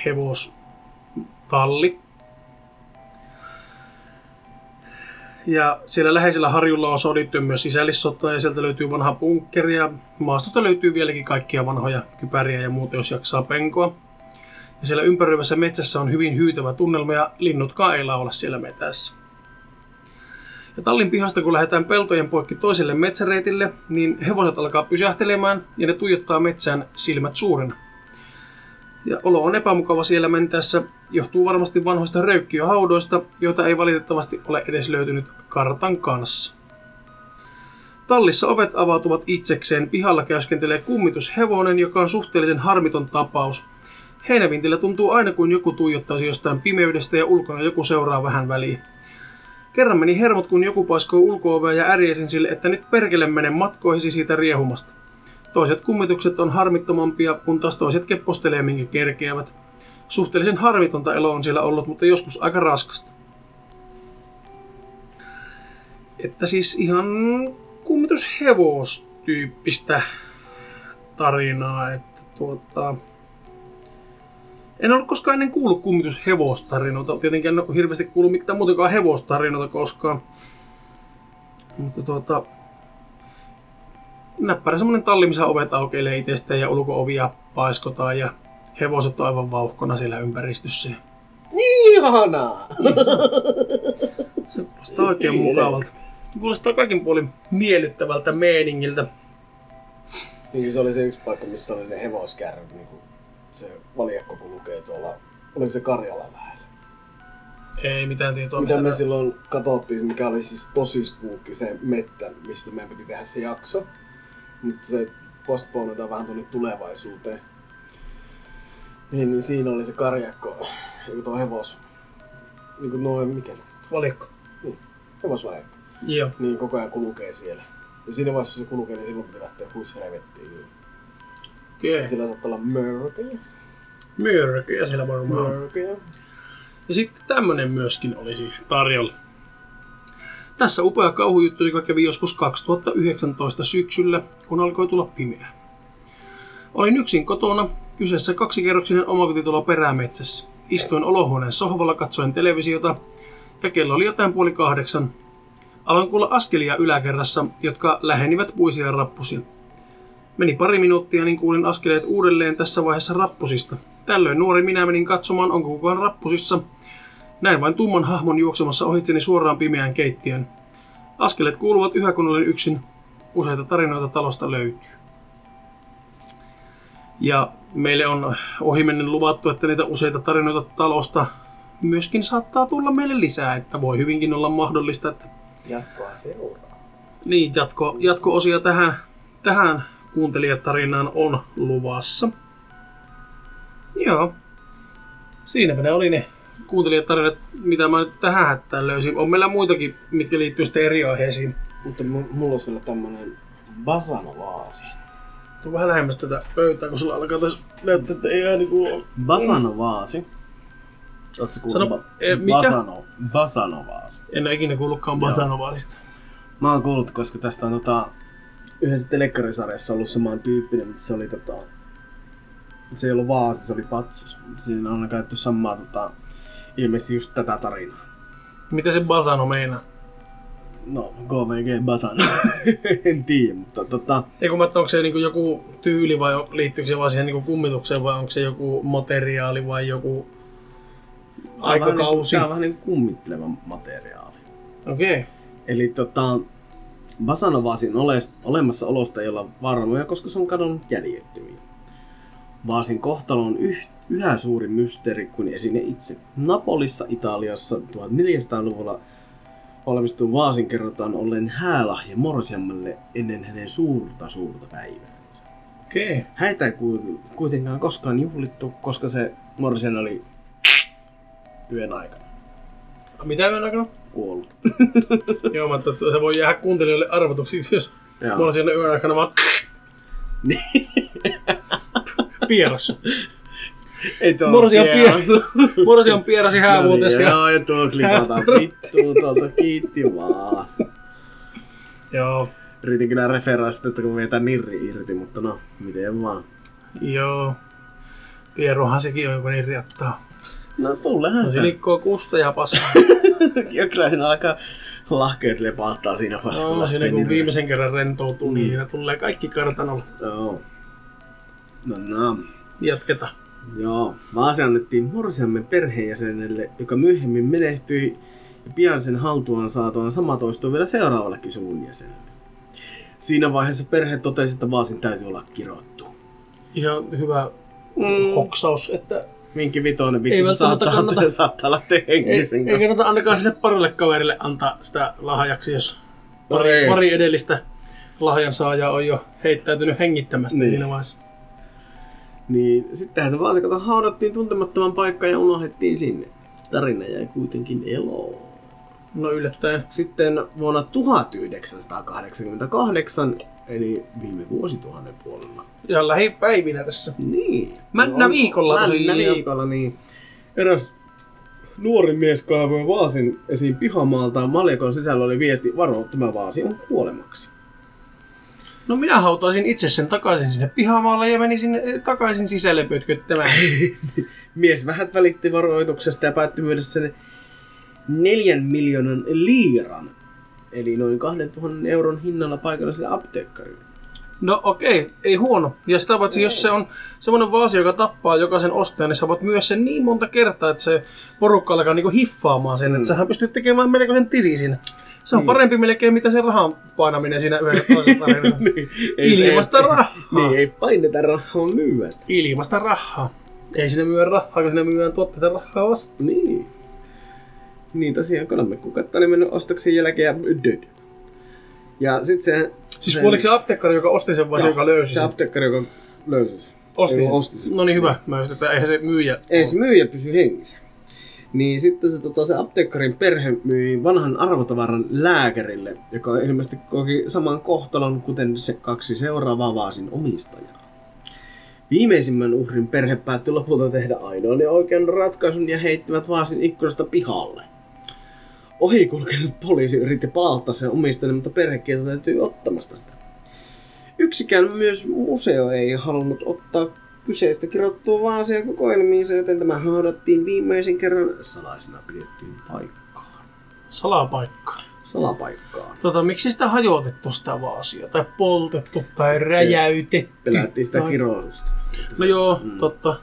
hevostalli. Ja siellä läheisellä harjulla on sodittu myös sisällissota ja sieltä löytyy vanha bunkkeri ja maastosta löytyy vieläkin kaikkia vanhoja kypäriä ja muuta, jos jaksaa penkoa. Ja siellä ympäröivässä metsässä on hyvin hyytävä tunnelma ja linnutkaan ei laula siellä metässä. Ja tallin pihasta kun lähdetään peltojen poikki toiselle metsäreitille, niin hevoset alkaa pysähtelemään ja ne tuijottaa metsään silmät suurena. Ja olo on epämukava siellä mentäessä, johtuu varmasti vanhoista röykkiöhaudoista, joita ei valitettavasti ole edes löytynyt kartan kanssa. Tallissa ovet avautuvat itsekseen, pihalla käyskentelee kummitushevonen, joka on suhteellisen harmiton tapaus. Heinävintillä tuntuu aina kuin joku tuijottaisi jostain pimeydestä ja ulkona joku seuraa vähän väliin. Kerran meni hermot, kun joku paiskoi ulkoovea ja ärjäsin sille, että nyt perkele mene matkoihisi siitä riehumasta. Toiset kummitukset on harmittomampia, kun taas toiset keppostelee minkä kerkeävät. Suhteellisen harmitonta elo on siellä ollut, mutta joskus aika raskasta. Että siis ihan kummitushevostyyppistä tarinaa, että tuota... En ollut koskaan ennen kuullut kummitushevostarinoita. Tietenkin en ole hirveästi kuullut mitään muutakaan hevostarinoita koskaan. Mutta tuota, näppärä semmonen talli, missä ovet aukeilee itsestään ja ulko-ovia paiskotaan ja hevoset on aivan vauhkona siellä ympäristössä.
Ihanaa!
Se kuulostaa oikein mukavalta. Kuulostaa kaikin puolin miellyttävältä meeningiltä.
Niin se oli se yksi paikka, missä oli ne hevoskärryt, niin kuin se valjakko kulkee tuolla, oliko se Karjala lähellä?
Ei mitään tietoa,
Mitä me silloin katsottiin, mikä oli siis tosi spooky se mettä, mistä meidän piti tehdä se jakso. Mutta se postponetaan vähän tuonne tulevaisuuteen. Niin, niin siinä oli se karjakko, joku tuo hevos, niin kuin noin, mikä?
Valikko.
Hevosvaljakko.
Joo.
Niin koko ajan kulkee siellä. Ja siinä vaiheessa se kulkee, niin silloin piti lähteä huis helvettiin.
Okei.
Ja Sillä saattaa olla mörköjä.
Mörköjä siellä varmaan. on.
Mörköjä.
Ja sitten tämmönen myöskin olisi tarjolla. Tässä upea kauhujuttu, joka kävi joskus 2019 syksyllä, kun alkoi tulla pimeää. Olin yksin kotona, kyseessä kaksikerroksinen omakotitalo perämetsässä. Istuin olohuoneen sohvalla katsoen televisiota ja kello oli jotain puoli kahdeksan. Aloin kuulla askelia yläkerrassa, jotka lähenivät puisia rappusia. Meni pari minuuttia, niin kuulin askeleet uudelleen tässä vaiheessa rappusista. Tällöin nuori minä menin katsomaan, onko kukaan rappusissa. Näin vain tumman hahmon juoksemassa ohitseni suoraan pimeään keittiön. Askeleet kuuluvat yhä kun olen yksin. Useita tarinoita talosta löytyy. Ja meille on ohimennen luvattu, että niitä useita tarinoita talosta myöskin saattaa tulla meille lisää, että voi hyvinkin olla mahdollista, että
Jatkoa seuraa.
niin, jatko, jatko-osia tähän, tähän kuuntelijatarinaan on luvassa. Joo. Siinäpä ne oli ne kuuntelijatarinat, mitä mä nyt tähän hättään löysin. On meillä muitakin, mitkä liittyy sitten eri aiheisiin.
Mutta mu- mulla olisi vielä tämmönen Basanovaasi.
Tuu vähän lähemmäs tätä pöytää, kun sulla alkaa tässä näyttää, että ei ääni kuulu.
Basanovaasi. Ootko kuullut?
Sano, eh, mikä?
Basano, Basanovaasi.
En ole ikinä kuullutkaan Basanovaasista.
Mä oon kuullut, koska tästä on tota, yhdessä telekkarisarjassa ollut samaan tyyppinen, mutta se oli tota, se ei ollut vaasi, se oli patsas. Siinä on käytetty samaa tota, ilmeisesti just tätä tarinaa.
Mitä se Basano meinaa?
No, KVG Basano. en tiedä, mutta tota,
Ei kun mä, onko se niinku joku tyyli vai liittyykö se vaan siihen niinku kummitukseen vai onko se joku materiaali vai joku aikakausi?
Tää on vähän niin kuin kummitteleva materiaali.
Okei. Okay.
Eli tota, Basanovaasin ole, olemassaolosta ei olla varmoja, koska se on kadonnut jäljettömiin. Vaasin kohtalo on yh, yhä suuri mysteeri kuin esine itse. Napolissa, Italiassa 1400-luvulla valmistui Vaasin kerrotaan ollen häälahja Morsiammalle ennen hänen suurta suurta päiväänsä.
Okei. Okay.
Häitä ei ku- kuitenkaan koskaan juhlittu, koska se Morsian oli yön aikana
Mitä yön aikana?
kuollut.
Joo, että se voi jäädä kuuntelijoille arvotuksiksi, jos siellä yön aikana vaan pierassu.
Ei tuo
Morsian
pieras.
Pierasi häävuotessa.
No
ja...
niin, joo, ja tuo klipataan
Häät-
vittuun tuolta, kiitti vaan.
Joo,
Yritin kyllä referaa sitä, että kun vetää nirri irti, mutta no, miten vaan.
joo. Pieruhan sekin on joku niin riottaa.
No tullehan
No,
sitä.
liikkoo kusta ja paskaa.
Ja kyllä siinä alkaa lahkeet lepahtaa siinä vaiheessa.
No, siinä kun viimeisen kerran rentoutuu, niin
Mm.
siinä tulee kaikki kartanolla.
Joo. No, no.
Jatketaan.
Joo, vaasi annettiin morsiamme perheenjäsenelle, joka myöhemmin menehtyi ja pian sen haltuaan saatuaan sama toistui vielä seuraavallekin suvun jäsenelle. Siinä vaiheessa perhe totesi, että vaasin täytyy olla kirottu.
Ihan hyvä
Mm.
hoksaus, että
Minkin vitoinen
Ei
vittu
välttämättä
saattaa,
kannata-
saattaa lähteä
ei,
henkisen
ei kannata ainakaan sille parille kaverille antaa sitä lahjaksi, jos
No
pari,
ei.
pari edellistä lahjan saajaa on jo heittäytynyt hengittämästä
Niin.
siinä vaiheessa.
Niin sittenhän se vaasi kato haudattiin tuntemattoman paikkaan ja unohdettiin sinne. Tarina jäi kuitenkin eloon.
No yllättäen.
Sitten vuonna 1988, eli viime vuosituhannen puolella.
Ja lähipäivinä tässä.
Niin.
Männä
On-
viikolla
Männä viikolla, niin. Eräs nuori mies kaivoi vaasin esiin pihamaaltaan. Maljakon sisällä oli viesti, varo, tämä vaasi on kuolemaksi.
No minä hautaisin itse sen takaisin sinne pihamaalle ja menin sinne eh, takaisin sisälle pötköttämään.
Mies vähät välitti varoituksesta ja päätti myydä sen neljän miljoonan liiran, eli noin 2000 euron hinnalla paikalliselle apteekkarille.
No okei, ei huono. Ja sitä paitsi, jos se on semmoinen vaasi, joka tappaa jokaisen ostajan, niin sä voit myydä sen niin monta kertaa, että se porukka alkaa niinku hiffaamaan sen,
Mm.
että sähän pystyt tekemään melkoisen tili siinä. Se on
Niin.
parempi melkein, mitä se rahan painaminen siinä yhdessä
niin,
Ilmasta rahaa.
Niin, ei paineta rahaa myyä sitä.
Ilmasta rahaa. Ei sinne myydä rahaa, kun sinne myydään tuotteita rahaa vasta.
Niin. Niin tosiaan kolme kuukautta oli mennyt ostoksen jälkeen ja dead. Ja sit se...
Siis se... oliko se apteekkari, joka osti sen vai se, joka löysi
Se
sen?
apteekkari, joka löysi sen.
Osti sen.
osti sen.
No niin hyvä. Mä just, että eihän se myyjä.
Ei se myyjä pysy hengissä. Niin sitten se, tota, se apteekkarin perhe myi vanhan arvotavaran lääkärille, joka ilmeisesti koki saman kohtalon kuten se kaksi seuraavaa vaasin omistajaa. Viimeisimmän uhrin perhe päätti lopulta tehdä ainoan ja oikean ratkaisun ja heittivät vaasin ikkunasta pihalle. Ohikulkenut poliisi yritti palauttaa sen omistajan, mutta perhe kieltäytyi ottamasta sitä. Yksikään myös museo ei halunnut ottaa kyseistä kirottua vaasia kokoelmiinsa, joten tämä haudattiin viimeisen kerran salaisena pidettyyn paikkaan.
Salapaikka.
Salapaikkaan.
Tota, miksi sitä hajotettu sitä vaasia? Tai poltettu tai räjäytetty?
Pelättiin sitä
tai-
kiroilusta.
No joo,
Mm.
totta.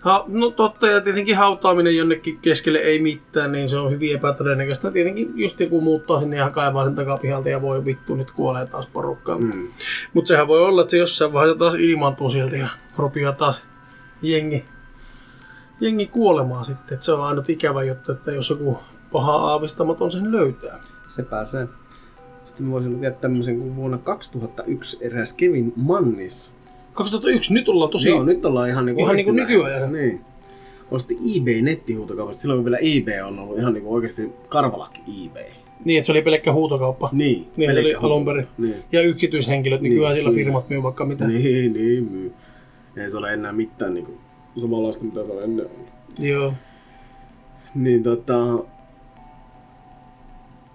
Ha, no totta, ja tietenkin hautaaminen jonnekin keskelle ei mitään, niin se on hyvin epätodennäköistä. Tietenkin just joku muuttaa sinne ja kaivaa sen takapihalta ja voi vittu, nyt kuolee taas porukkaa. Mm. Mutta sehän voi olla, että se jossain vaiheessa taas ilmaantuu sieltä ja rupeaa taas jengi, jengi kuolemaan sitten. Et se on ainut ikävä juttu, että jos joku paha aavistamaton sen löytää.
Se pääsee. Sitten voisin lukea tämmöisen kuin vuonna 2001 eräs Kevin Mannis.
2001, nyt ollaan tosi...
Joo, nyt ollaan ihan niinku
Ihan niinku nykyajassa.
Niin. Osti eBay-nettihuutokaupasta. Silloin kun vielä eBay on ollut ihan niinku oikeesti karvalakki eBay.
Niin, että se oli pelkkä huutokauppa.
Niin.
Niin, se oli alun perin.
Niin.
Ja yksityishenkilöt, niin,
Niin,
kyllä sillä firmat myy vaikka mitä.
Niin, niin myy. Ei se ole enää mitään niinku samanlaista, mitä se on ennen ollut.
Joo.
Niin tota...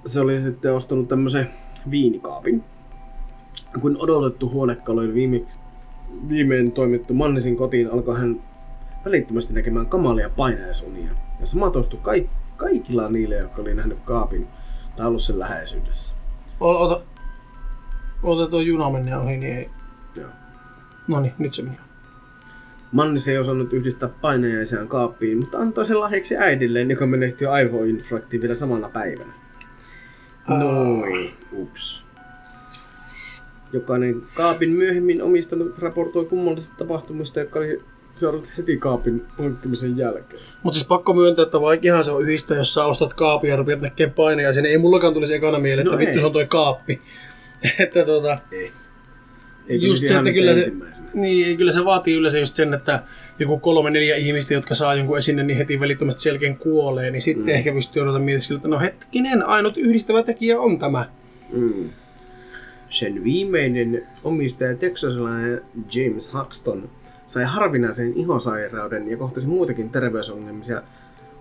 Se oli sitten ostanut tämmöisen viinikaapin. Kun odotettu huonekalu oli viimeksi, viimein toimittu Mannisin kotiin, alkoi hän välittömästi näkemään kamalia painajaisunia. Ja sama toistui kaik- kaikilla niille, jotka oli nähnyt kaapin tai ollut sen läheisyydessä.
O- Ota, ota tuo juna menee ohi, niin ei.
Joo.
No niin, nyt se meni.
Mannis ei osannut yhdistää painajaisiaan kaappiin, mutta antoi sen lahjaksi äidilleen, joka menehtyi aivoinfraktiin vielä samana päivänä. Noin, ups. Jokainen kaapin myöhemmin omistanut raportoi kummallisista tapahtumista, jotka oli seurannut heti kaapin hankkimisen jälkeen.
Mutta siis pakko myöntää, että vaikeahan se on yhdistä, jos sä ostat kaapia ja rupeat näkemään paineja. Siinä ei mullakaan tulisi ekana mieleen, että
No
vittu
ei.
se on toi kaappi. että tota,
Ei. Ei
Just se, että kyllä se- niin kyllä se vaatii yleensä just sen, että joku kolme neljä ihmistä, jotka saa jonkun esine, niin heti välittömästi sen jälkeen kuolee, niin sitten
Mm.
mm. ehkä pystyy odottaa mietiskellä, että no hetkinen, ainut yhdistävä tekijä on tämä.
Mm. Sen viimeinen omistaja teksasilainen James Huxton sai harvinaisen ihosairauden ja kohtasi muitakin terveysongelmia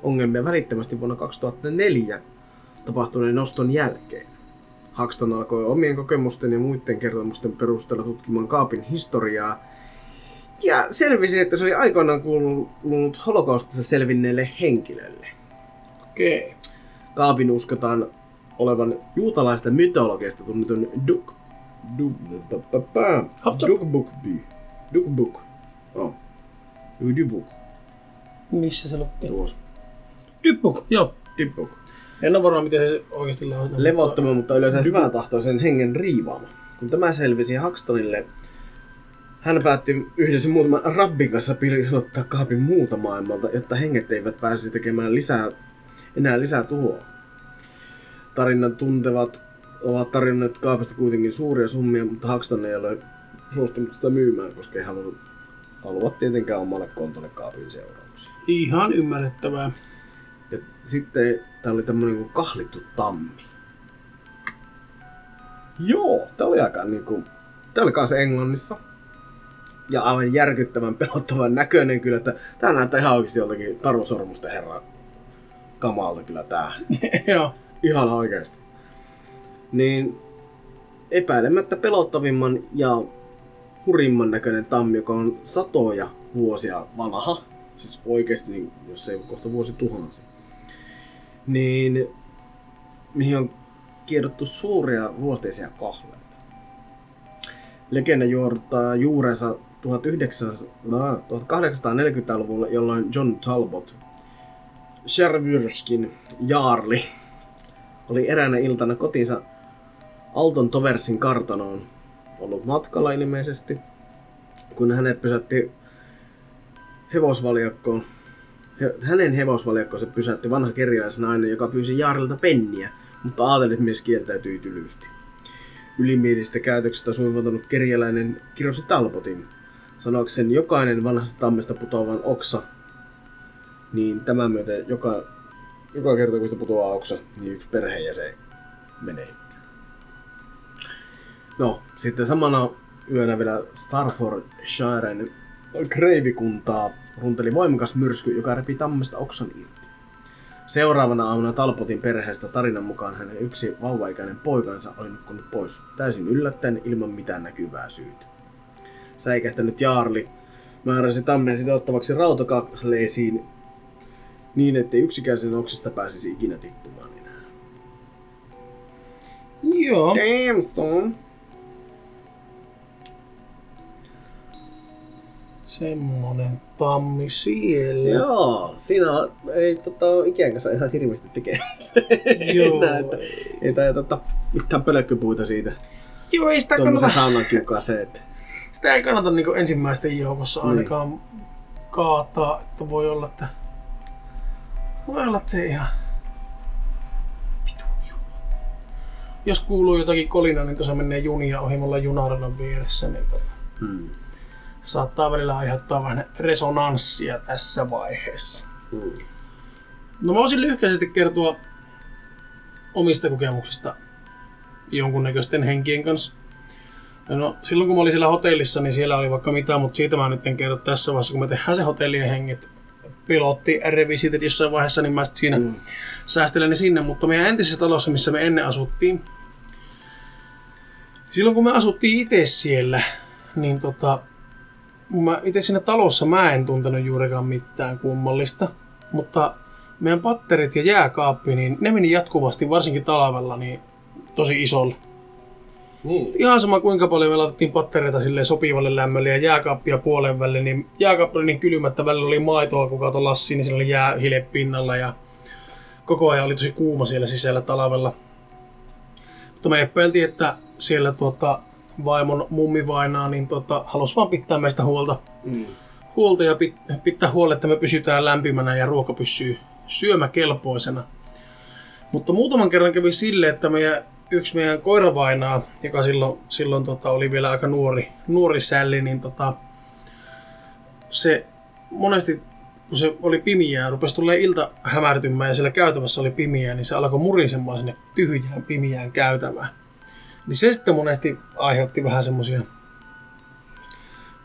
ongelmia välittömästi vuonna 2004 tapahtuneen noston jälkeen. Huxton alkoi omien kokemusten ja muiden kertomusten perusteella tutkimaan kaapin historiaa ja selvisi, että se oli aikoinaan kuulunut holokaustista selvinneelle henkilölle.
Okei.
Kaapin uskotaan olevan juutalaista mytologiasta tunnetun Duk... Duk... pa- pa- pa-
Hapsap.
Dukbukby. Dukbuk. Oh. Dubuk.
Missä se lukee?
Tuossa.
Dybbuk, joo.
Dubuk.
En ole varma, miten se oikeasti lausutaan.
Levottoman, mutta yleensä hyvän tahtoisen hengen riivaama. Kun tämä selvisi Haxtonille, hän päätti yhdessä muutaman rabbin kanssa pilottaa kaapin muuta maailmalta, jotta henget eivät pääsisi tekemään lisää, enää lisää tuhoa. Tarinan tuntevat ovat tarjonneet kaapista kuitenkin suuria summia, mutta Haxton ei ole suostunut sitä myymään, koska ei halunnut halua tietenkään omalle kontolle kaapin seurauksia.
Ihan ymmärrettävää.
Ja sitten tää oli tämmönen kuin kahlittu tammi. Joo, tää oli aika niinku... Tää oli kanssa Englannissa. Ja aivan järkyttävän pelottavan näköinen kyllä, että tää näyttää ihan oikeesti joltakin Taru Sormusten herran kamalta kyllä tää.
joo.
Ihan oikeesti. Niin epäilemättä pelottavimman ja hurimman näköinen tammi, joka on satoja vuosia vanha. Siis oikeesti, niin, jos ei ole kohta vuosi tuhansia. Niin mihin on kiedottu suuria ruosteisia kahleita. Legenda juortaa juurensa 1900 no, 1840-luvulla, jolloin John Talbot, Sherwurskin jaarli, oli eräänä iltana kotinsa Alton Toversin kartanoon ollut matkalla ilmeisesti, kun hänet pysäytti hevosvaljakkoon. He, hänen hevosvaljakkoonsa pysäytti vanha kerjäläisnainen, joka pyysi Jaarilta penniä, mutta aatelit mies kieltäytyi tylysti. Ylimielisestä käytöksestä suivatunut kerjäläinen kirjosi Talbotin. Sanoakseen jokainen vanhasta tammesta putoavan oksa, niin tämän myötä joka, joka kerta kun sitä putoaa oksa, niin yksi perheenjäsen menee. No, sitten samana yönä vielä Starfordshiren kreivikuntaa runteli voimakas myrsky, joka repi tammesta oksan irti. Seuraavana aamuna Talpotin perheestä tarinan mukaan hänen yksi vauvaikäinen poikansa oli nukkunut pois täysin yllättäen ilman mitään näkyvää syytä. Säikähtänyt Jaarli määräsi tammen sidottavaksi rautakahleisiin niin, ettei yksikään sen oksista pääsisi ikinä tippumaan enää.
Joo.
Damn son!
Semmonen tammi siellä.
Joo, siinä on, ei tota, ole ikään kanssa ihan hirveästi tekemistä.
Joo.
Enää, että, ei tai tota, mitään pölkkypuita siitä.
Joo, ei sitä
Tuommoisen
kannata,
saunan kiukaaseen.
sitä ei kannata niin ensimmäisten joukossa ainakaan kaataa, että voi olla, että voi olla, että se ihan. Jos kuuluu jotakin kolinaa, niin tuossa menee junia ohi mulla junaradan vieressä, niin tota,
Hmm.
Saattaa välillä aiheuttaa vähän resonanssia tässä vaiheessa.
Hmm.
No mä voisin lyhkäisesti kertoa omista kokemuksista jonkunnäköisten henkien kanssa. No, silloin kun mä olin siellä hotellissa, niin siellä oli vaikka mitä, mutta siitä mä nyt en kerro tässä vaiheessa, kun me tehdään se hotellien henget. Pilotti revisitit jossain vaiheessa, niin mä sit siinä
Mm.
säästelen ne sinne, mutta meidän entisessä talossa, missä me ennen asuttiin, silloin kun me asuttiin itse siellä, niin tota, mä itse siinä talossa mä en tuntenut juurikaan mitään kummallista, mutta meidän patterit ja jääkaappi, niin ne meni jatkuvasti, varsinkin talvella, niin tosi isolle.
Niin.
Ihan sama kuinka paljon me laitettiin pattereita sille sopivalle lämmölle ja jääkaappia puolen välille, niin jääkaappi oli niin kylmä, että välillä oli maitoa, kun katsoi lassiin, niin siinä oli jäähile pinnalla ja koko ajan oli tosi kuuma siellä sisällä talvella. Mutta me epäiltiin, että siellä tuota, vaimon mummi vainaa, niin tota, halusi vaan pitää meistä huolta,
Mm.
huolta ja pit, pitää huolta, että me pysytään lämpimänä ja ruoka pysyy syömäkelpoisena. Mutta muutaman kerran kävi sille, että meidän, yksi meidän koiravainaa, joka silloin, silloin tota, oli vielä aika nuori, nuori sälli, niin tota, se monesti kun se oli pimiää, rupesi tulee ilta hämärtymään ja siellä käytävässä oli pimiää, niin se alkoi murisemaan sinne tyhjään pimiään käytävään. Niin se sitten monesti aiheutti vähän semmoisia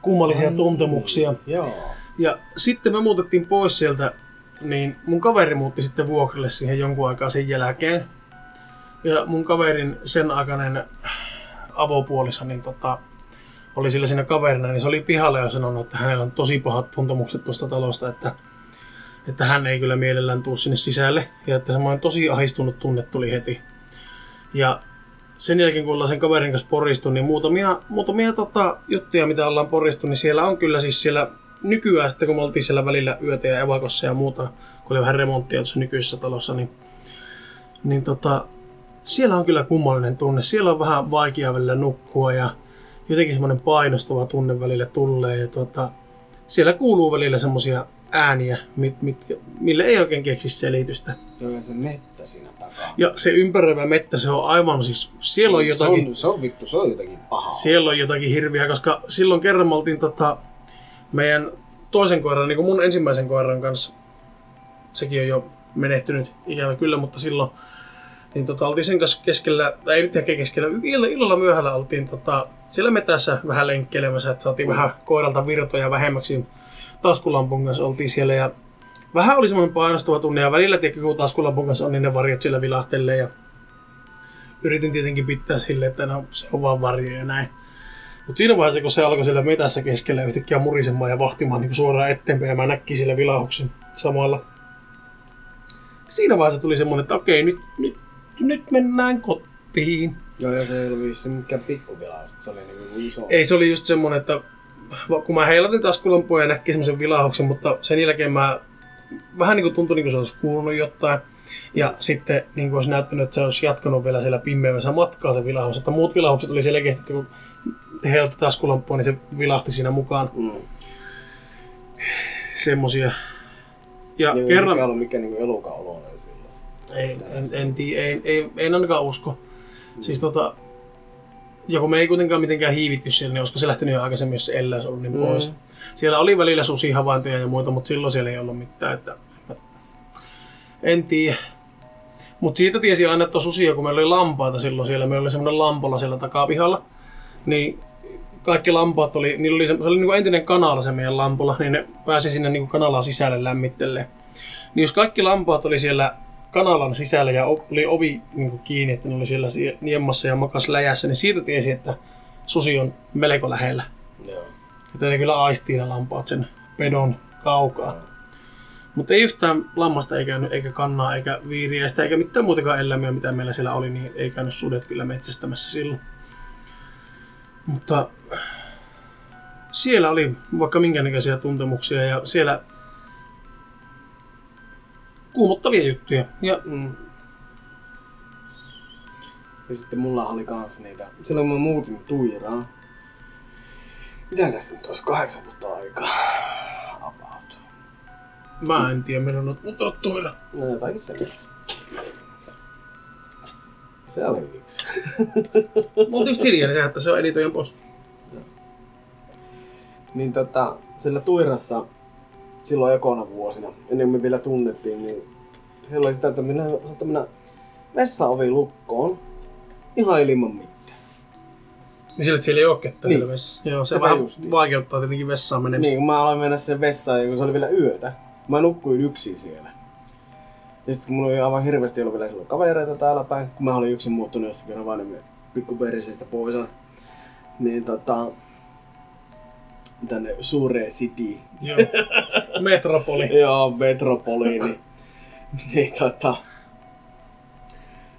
kummallisia tuntemuksia.
Joo.
Ja sitten me muutettiin pois sieltä, niin mun kaveri muutti sitten vuokralle siihen jonkun aikaa sen jälkeen. Ja mun kaverin sen aikainen avopuolissa, niin tota, oli sillä siinä kaverina, niin se oli pihalle ja sanonut, että hänellä on tosi pahat tuntemukset tuosta talosta, että, että hän ei kyllä mielellään tuu sinne sisälle. Ja että semmoinen tosi ahistunut tunne tuli heti. Ja sen jälkeen kun ollaan sen kaverin kanssa poristu, niin muutamia, muutamia tota, juttuja, mitä ollaan poristu, niin siellä on kyllä siis siellä nykyään sitten, kun me oltiin siellä välillä yötä ja evakossa ja muuta, kun oli vähän remonttia tuossa nykyisessä talossa, niin, niin tota, siellä on kyllä kummallinen tunne. Siellä on vähän vaikea välillä nukkua ja jotenkin semmoinen painostava tunne välillä tulee. Ja tota, siellä kuuluu välillä semmoisia ääniä, mit, mit, mille ei oikein keksi selitystä.
Joo, se mettä siinä takaa.
Ja se ympäröivä mettä, se on aivan siis, siellä on jotakin,
Se on, se on vittu, se on jotakin pahaa.
siellä on jotakin hirviä, koska silloin kerran me oltiin tota, meidän toisen koiran, niin kuin mun ensimmäisen koiran kanssa, sekin on jo menehtynyt ikävä kyllä, mutta silloin niin tota, oltiin sen kanssa keskellä, tai ei nyt ehkä keskellä, illalla, illalla myöhällä oltiin tota, siellä metässä vähän lenkkeilemässä, että saatiin vähän koiralta virtoja vähemmäksi. Taskulampun kanssa oltiin siellä ja vähän oli semmoinen painostava tunne ja välillä tiedätkö, kun taskulampun kanssa on, niin ne varjot siellä vilahtelee ja yritin tietenkin pitää silleen, että no, se on vaan varjo ja näin. Mutta siinä vaiheessa, kun se alkoi siellä metässä keskellä yhtäkkiä murisemaan ja vahtimaan niin suoraan eteenpäin ja mä näkkin sille vilahuksen samalla. Siinä vaiheessa tuli semmoinen, että okei, nyt, nyt, nyt mennään kotiin.
Joo, ja se ei ollut vissiin mikään pikkuvila, se oli niinku iso.
Ei, se oli just semmonen, että kun mä heilatin taskulampua ja näki semmoisen vilahuksen, mutta sen jälkeen mä vähän niin kuin tuntui, niin kuin se olisi kuulunut jotain. Ja sitten niin kuin olisi näyttänyt, että se olisi jatkanut vielä siellä pimeässä matkaa se vilahus. Että muut vilahukset oli selkeästi, että kun heilutti taskulampua, niin se vilahti siinä mukaan.
Mm.
Semmosia. Ja
Niin,
kerran...
Ei ollut mikään niinku elukan silloin.
Ei, en, en, tii, ei, ei, en ainakaan usko. Siis tota, ja kun me ei kuitenkaan mitenkään hiivitty siellä, niin olisiko se lähtenyt jo aikaisemmin, jos se Ella olisi ollut niin
Mm.
Siellä oli välillä susihavaintoja ja muita, mutta silloin siellä ei ollut mitään. Että, en tiedä. Mutta siitä tiesi aina, että on susia, kun meillä oli lampaita silloin siellä. Meillä oli semmoinen lampola siellä takapihalla. Niin kaikki lampaat oli, niillä oli, se, se oli niin kuin entinen kanala se meidän lampola, niin ne pääsi sinne niin kuin kanalaa sisälle lämmittelee. Niin jos kaikki lampaat oli siellä kanalan sisällä ja oli ovi niin kuin kiinni, että ne oli siellä sie- niemmassa ja makas läjässä, niin siitä tiesi, että susi on melko lähellä. Että ne kyllä aistii ne lampaat sen pedon kaukaa. Mutta ei yhtään lammasta ei käynyt, eikä kannaa, eikä viiriäistä, eikä mitään muutakaan eläimiä, mitä meillä siellä oli, niin ei käynyt sudet kyllä metsästämässä silloin. Mutta siellä oli vaikka minkä näköisiä tuntemuksia ja siellä kuumottavia juttuja. Ja
Mm. Ja sitten mulla oli kans niitä. Silloin mä muutin Tuiraan. Mitä tästä nyt olisi kahdeksan vuotta aikaa? About.
mä en tiedä, milloin on muuttanut tuira.
No jotakin sellaista. Se oli yksi.
Mä oltiin just hiljaa, niin että se on editoijan pois.
Niin tota, sillä Tuirassa silloin ekona vuosina, ennen kuin me vielä tunnettiin, niin siellä oli sitä, että minä saattoi mennä vessaovi lukkoon ihan ilman mitään.
Niin sillä, että siellä ei ole ketään
Niin.
vessa. Joo, se
Sepä
vähän
justiin.
vaikeuttaa tietenkin vessaan menemistä.
Niin, kun mä aloin mennä sinne vessaan, kun se oli vielä yötä. Mä nukkuin yksin siellä. Ja sitten kun mulla oli aivan hirveästi ollut vielä silloin kavereita täällä päin, kun mä olin yksin muuttunut jostakin Rovaniemen pikkuperisestä pois. Niin tota, tänne suureen city.
Joo. Metropoli.
Joo, metropoliin. niin, niin tota,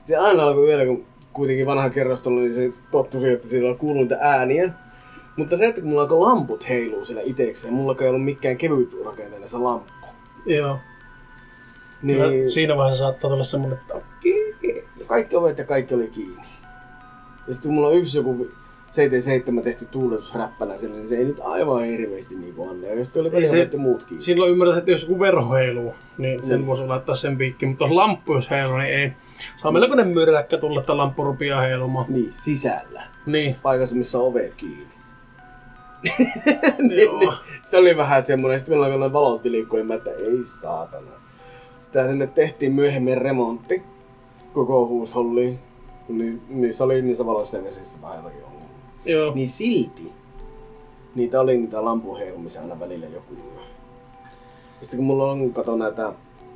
se aina alkoi yöllä, kun kuitenkin vanha kerrostalo, niin se tottui siihen, että siellä kuuluu niitä ääniä. Mutta se, että kun mulla alkoi lamput heiluu siellä itekseen, mulla ei ollut mikään kevyt rakenteinen se lamppu.
Joo.
Niin,
Niin. Siinä vaiheessa saattaa tulla semmonen, että
ja kaikki ovet ja kaikki oli kiinni. Ja sitten kun mulla on yksi joku 77 tehty tuuletusräppänä siellä, niin se ei nyt aivan hirveästi niinku anne. Ja sitten oli
Ei se-
muut kiinni.
silloin ymmärrät, että jos joku verho heiluu, niin sen
Niin.
voisi laittaa sen piikkiin. Mutta jos lamppu jos heiluu, niin ei. Saa melkoinen myräkkä tulla, että lamppu rupeaa heilumaan.
Niin, sisällä.
Niin.
Paikassa, missä on ovet kiinni.
Joo.
se oli vähän semmoinen, sitten meillä oli valot vilkkui, niin mä että ei saatana. Sitä sinne tehtiin myöhemmin remontti koko huusholliin. Niin, niissä oli niissä valoissa ja vesissä vähän jotakin ongelmia.
Joo.
Niin silti niitä oli niitä lampun heilumisia aina välillä joku yö. Ja sitten kun mulla on, kato näitä,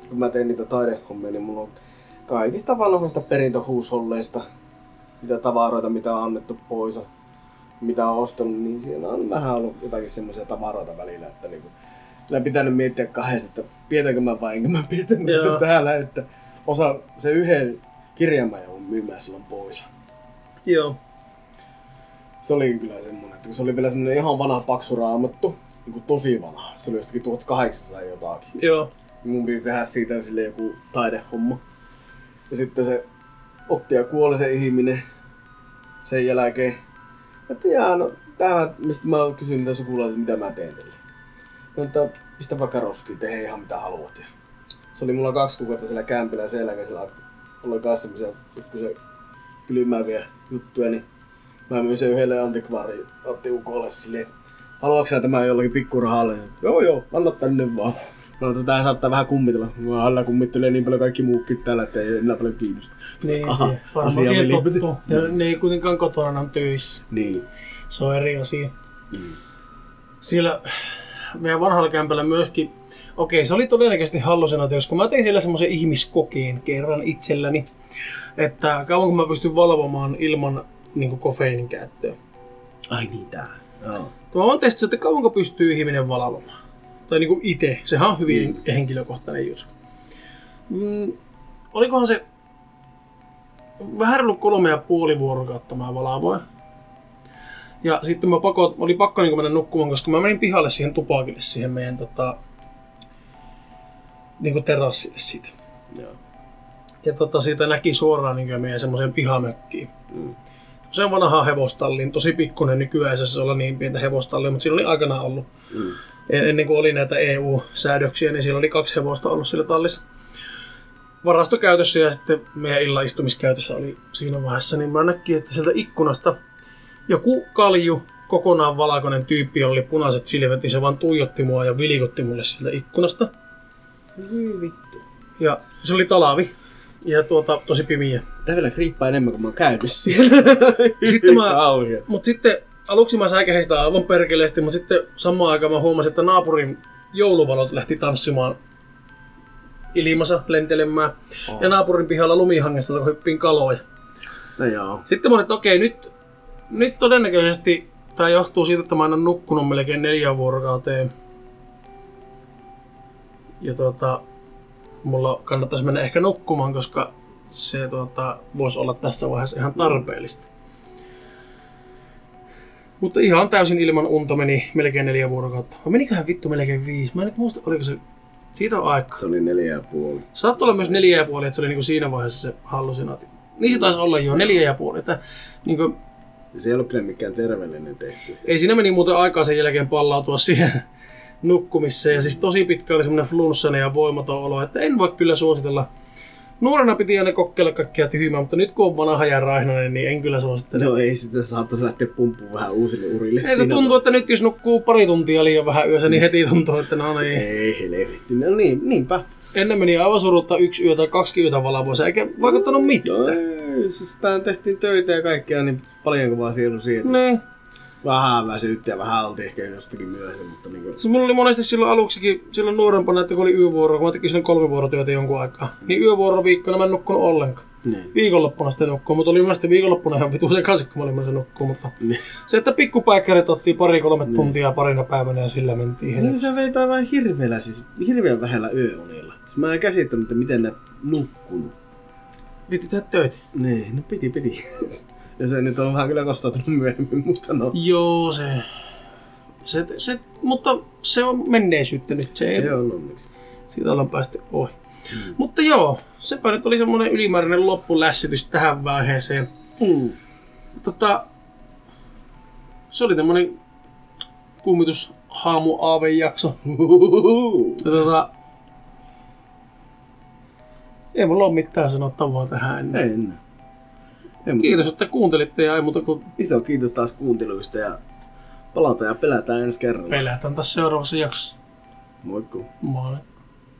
kun mä teen niitä taidehommia, niin mulla on kaikista vanhoista perintöhuusholleista niitä tavaroita, mitä on annettu pois, mitä on ostanut, niin siellä on vähän ollut jotakin semmoisia tavaroita välillä, että niinku, sillä pitänyt miettiä kahdesta, että pidetäänkö mä vai enkö mä pidä täällä, että osa se yhden kirjan mä joudun myymään silloin pois.
Joo.
Se oli kyllä semmonen, että se oli vielä semmonen ihan vanha paksu raamattu, niin kuin tosi vanha. Se oli jostakin 1800 jotakin.
Joo.
Mun piti tehdä siitä sille joku taidehomma. Ja sitten se otti ja kuoli se ihminen sen jälkeen. Että jaa, no tämä, mistä mä oon kysynyt niitä sukulaisia, mitä mä teen teille. No, että pistä vaikka roskiin, tee ihan mitä haluat. Ja se oli mulla kaksi kuukautta siellä kämpillä ja sen jälkeen siellä oli kanssa semmosia pikkusen kylmääviä juttuja, niin mä myin sen yhdelle antikvaari otti ukolle silleen, haluatko sä tämän jollakin pikkurahalle? Joo joo, anna tänne vaan. No tätä saattaa vähän kummitella. Mä alla kummittelee niin paljon kaikki muukin täällä, että ei enää paljon kiinnosta.
Niin,
Aha,
varmaan siihen tottuu. Ja ne ei kuitenkaan kotona, on töissä.
Niin.
Se on eri asia.
Mm.
Siellä meidän vanhalla kämpällä myöskin, okei se oli todennäköisesti hallusinaatio, kun mä tein siellä semmoisen ihmiskokeen kerran itselläni, että kauanko mä pystyn valvomaan ilman niin kofeiinin käyttöä.
Ai niin tää. Joo.
Mä vaan testasin, että kauanko pystyy ihminen valvomaan. Tai niin kuin itse. Sehän on hyvin mm. henkilökohtainen juttu. Mm, olikohan se vähän ollut kolme ja puoli vuorokautta mä valavoin. Ja sitten mä pako, oli pakko niin mennä nukkumaan, koska mä menin pihalle siihen tupakille, siihen meidän tota, niin kuin terassille siitä.
Joo.
Ja tota, siitä näki suoraan niin meidän semmoiseen pihamökkiin.
Mm.
Se on vanha hevostallin, tosi pikkuinen nykyään se olla niin pientä hevostallia, mutta siinä oli aikanaan ollut.
Mm.
Ennen kuin oli näitä EU-säädöksiä, niin siellä oli kaksi hevosta ollut sillä tallissa. Varastokäytössä ja sitten meidän illan istumiskäytössä oli siinä vaiheessa, niin mä näkin, että sieltä ikkunasta joku kalju, kokonaan valkoinen tyyppi, jolla oli punaiset silmät, niin se vaan tuijotti mua ja vilikutti mulle sieltä ikkunasta.
Hyi vittu.
Ja se oli talavi. Ja tuota, tosi pimiä.
Tää vielä kriippaa enemmän kuin mä oon käynyt siellä.
Sitten mä-. Mutta sitten aluksi mä säikähin sitä aivan perkeleesti, mutta sitten samaan aikaan mä huomasin, että naapurin jouluvalot lähti tanssimaan ilmassa lentelemään.
Oh.
Ja naapurin pihalla lumihangessa hyppiin kaloja.
No joo.
Sitten mä olin, että okei, nyt, nyt todennäköisesti tämä johtuu siitä, että mä en ole nukkunut melkein neljän vuorokauteen. Ja tuota, mulla kannattaisi mennä ehkä nukkumaan, koska se tuota, voisi olla tässä vaiheessa ihan tarpeellista. Mutta ihan täysin ilman unta meni melkein neljä vuorokautta. Vai meniköhän vittu melkein viisi? Mä en nyt muista, oliko se... Siitä on aikaa.
Se oli neljä ja puoli.
Saattoi olla myös neljä ja puoli, että se oli niinku siinä vaiheessa se hallusinaatio. Niin se taisi olla jo, neljä ja puoli. Että, niinku,
se ei ollut kyllä mikään terveellinen testi.
ei siinä meni muuten aikaa sen jälkeen pallautua siihen nukkumiseen. Ja siis tosi pitkä oli semmoinen flunssainen ja voimaton olo, että en voi kyllä suositella. Nuorena piti aina kokeilla kaikkia tyhmää, mutta nyt kun on vanha ja raihnainen, niin en kyllä suosittele.
No ei sitä saattaisi lähteä pumppuun vähän uusille urille.
Ei, se tuntuu, että nyt jos nukkuu pari tuntia liian vähän yössä, niin heti tuntuu, että no niin.
Ei helvetti. No niin, niinpä.
Ennen meni aivan surutta yksi yö tai kaksi yötä valavoissa, eikä vaikuttanut
No
mitään.
ei, siis tehtiin töitä ja kaikkea, niin paljonko vaan siirry siihen.
Niin.
Vähän väsyyttä ja vähän oltiin ehkä jostakin myöhäisen, mutta niinku...
Se mulla oli monesti silloin aluksikin, silloin nuorempana, että kun oli yövuoro, kun mä tekin silloin kolme vuorotyötä jonkun aikaa, niin yövuoroviikkona mä en nukkunut ollenkaan.
Niin.
Viikonloppuna sitten nukkuu, mutta oli sitten viikonloppuna ihan vitu sekaisin, kun mä olin nukkuu, mutta
Niin.
se, että pikkupäikkärit otti pari-kolme tuntia parina päivänä ja sillä mentiin
Niin
helposti.
se veitää vähän hirveellä, siis hirveän vähällä yöunilla. Siis mä en käsittänyt, että miten ne nukkunut.
Piti tehdä töitä.
Niin, no piti, piti. Ja se nyt on vähän kyllä kostautunut myöhemmin, mutta no.
Joo, se, se, se, mutta se on menneisyyttä nyt. Se,
Se on onneksi.
Siitä ollaan päästy ohi. Mutta joo, sepä nyt oli semmoinen ylimääräinen loppulässitys tähän vaiheeseen.
Mm.
Tota, se oli tämmönen kummitus haamu jakso. Ja tota, ei mulla ole mitään sanottavaa tähän ennen.
Ei enää. Ei.
Kiitos, että kuuntelitte ja ei muuta kuin
Iso kiitos taas kuunteluista ja palataan ja pelätään ensi kerralla.
pelätään tässä seuraavassa jaksossa.
Moikku.
Moi.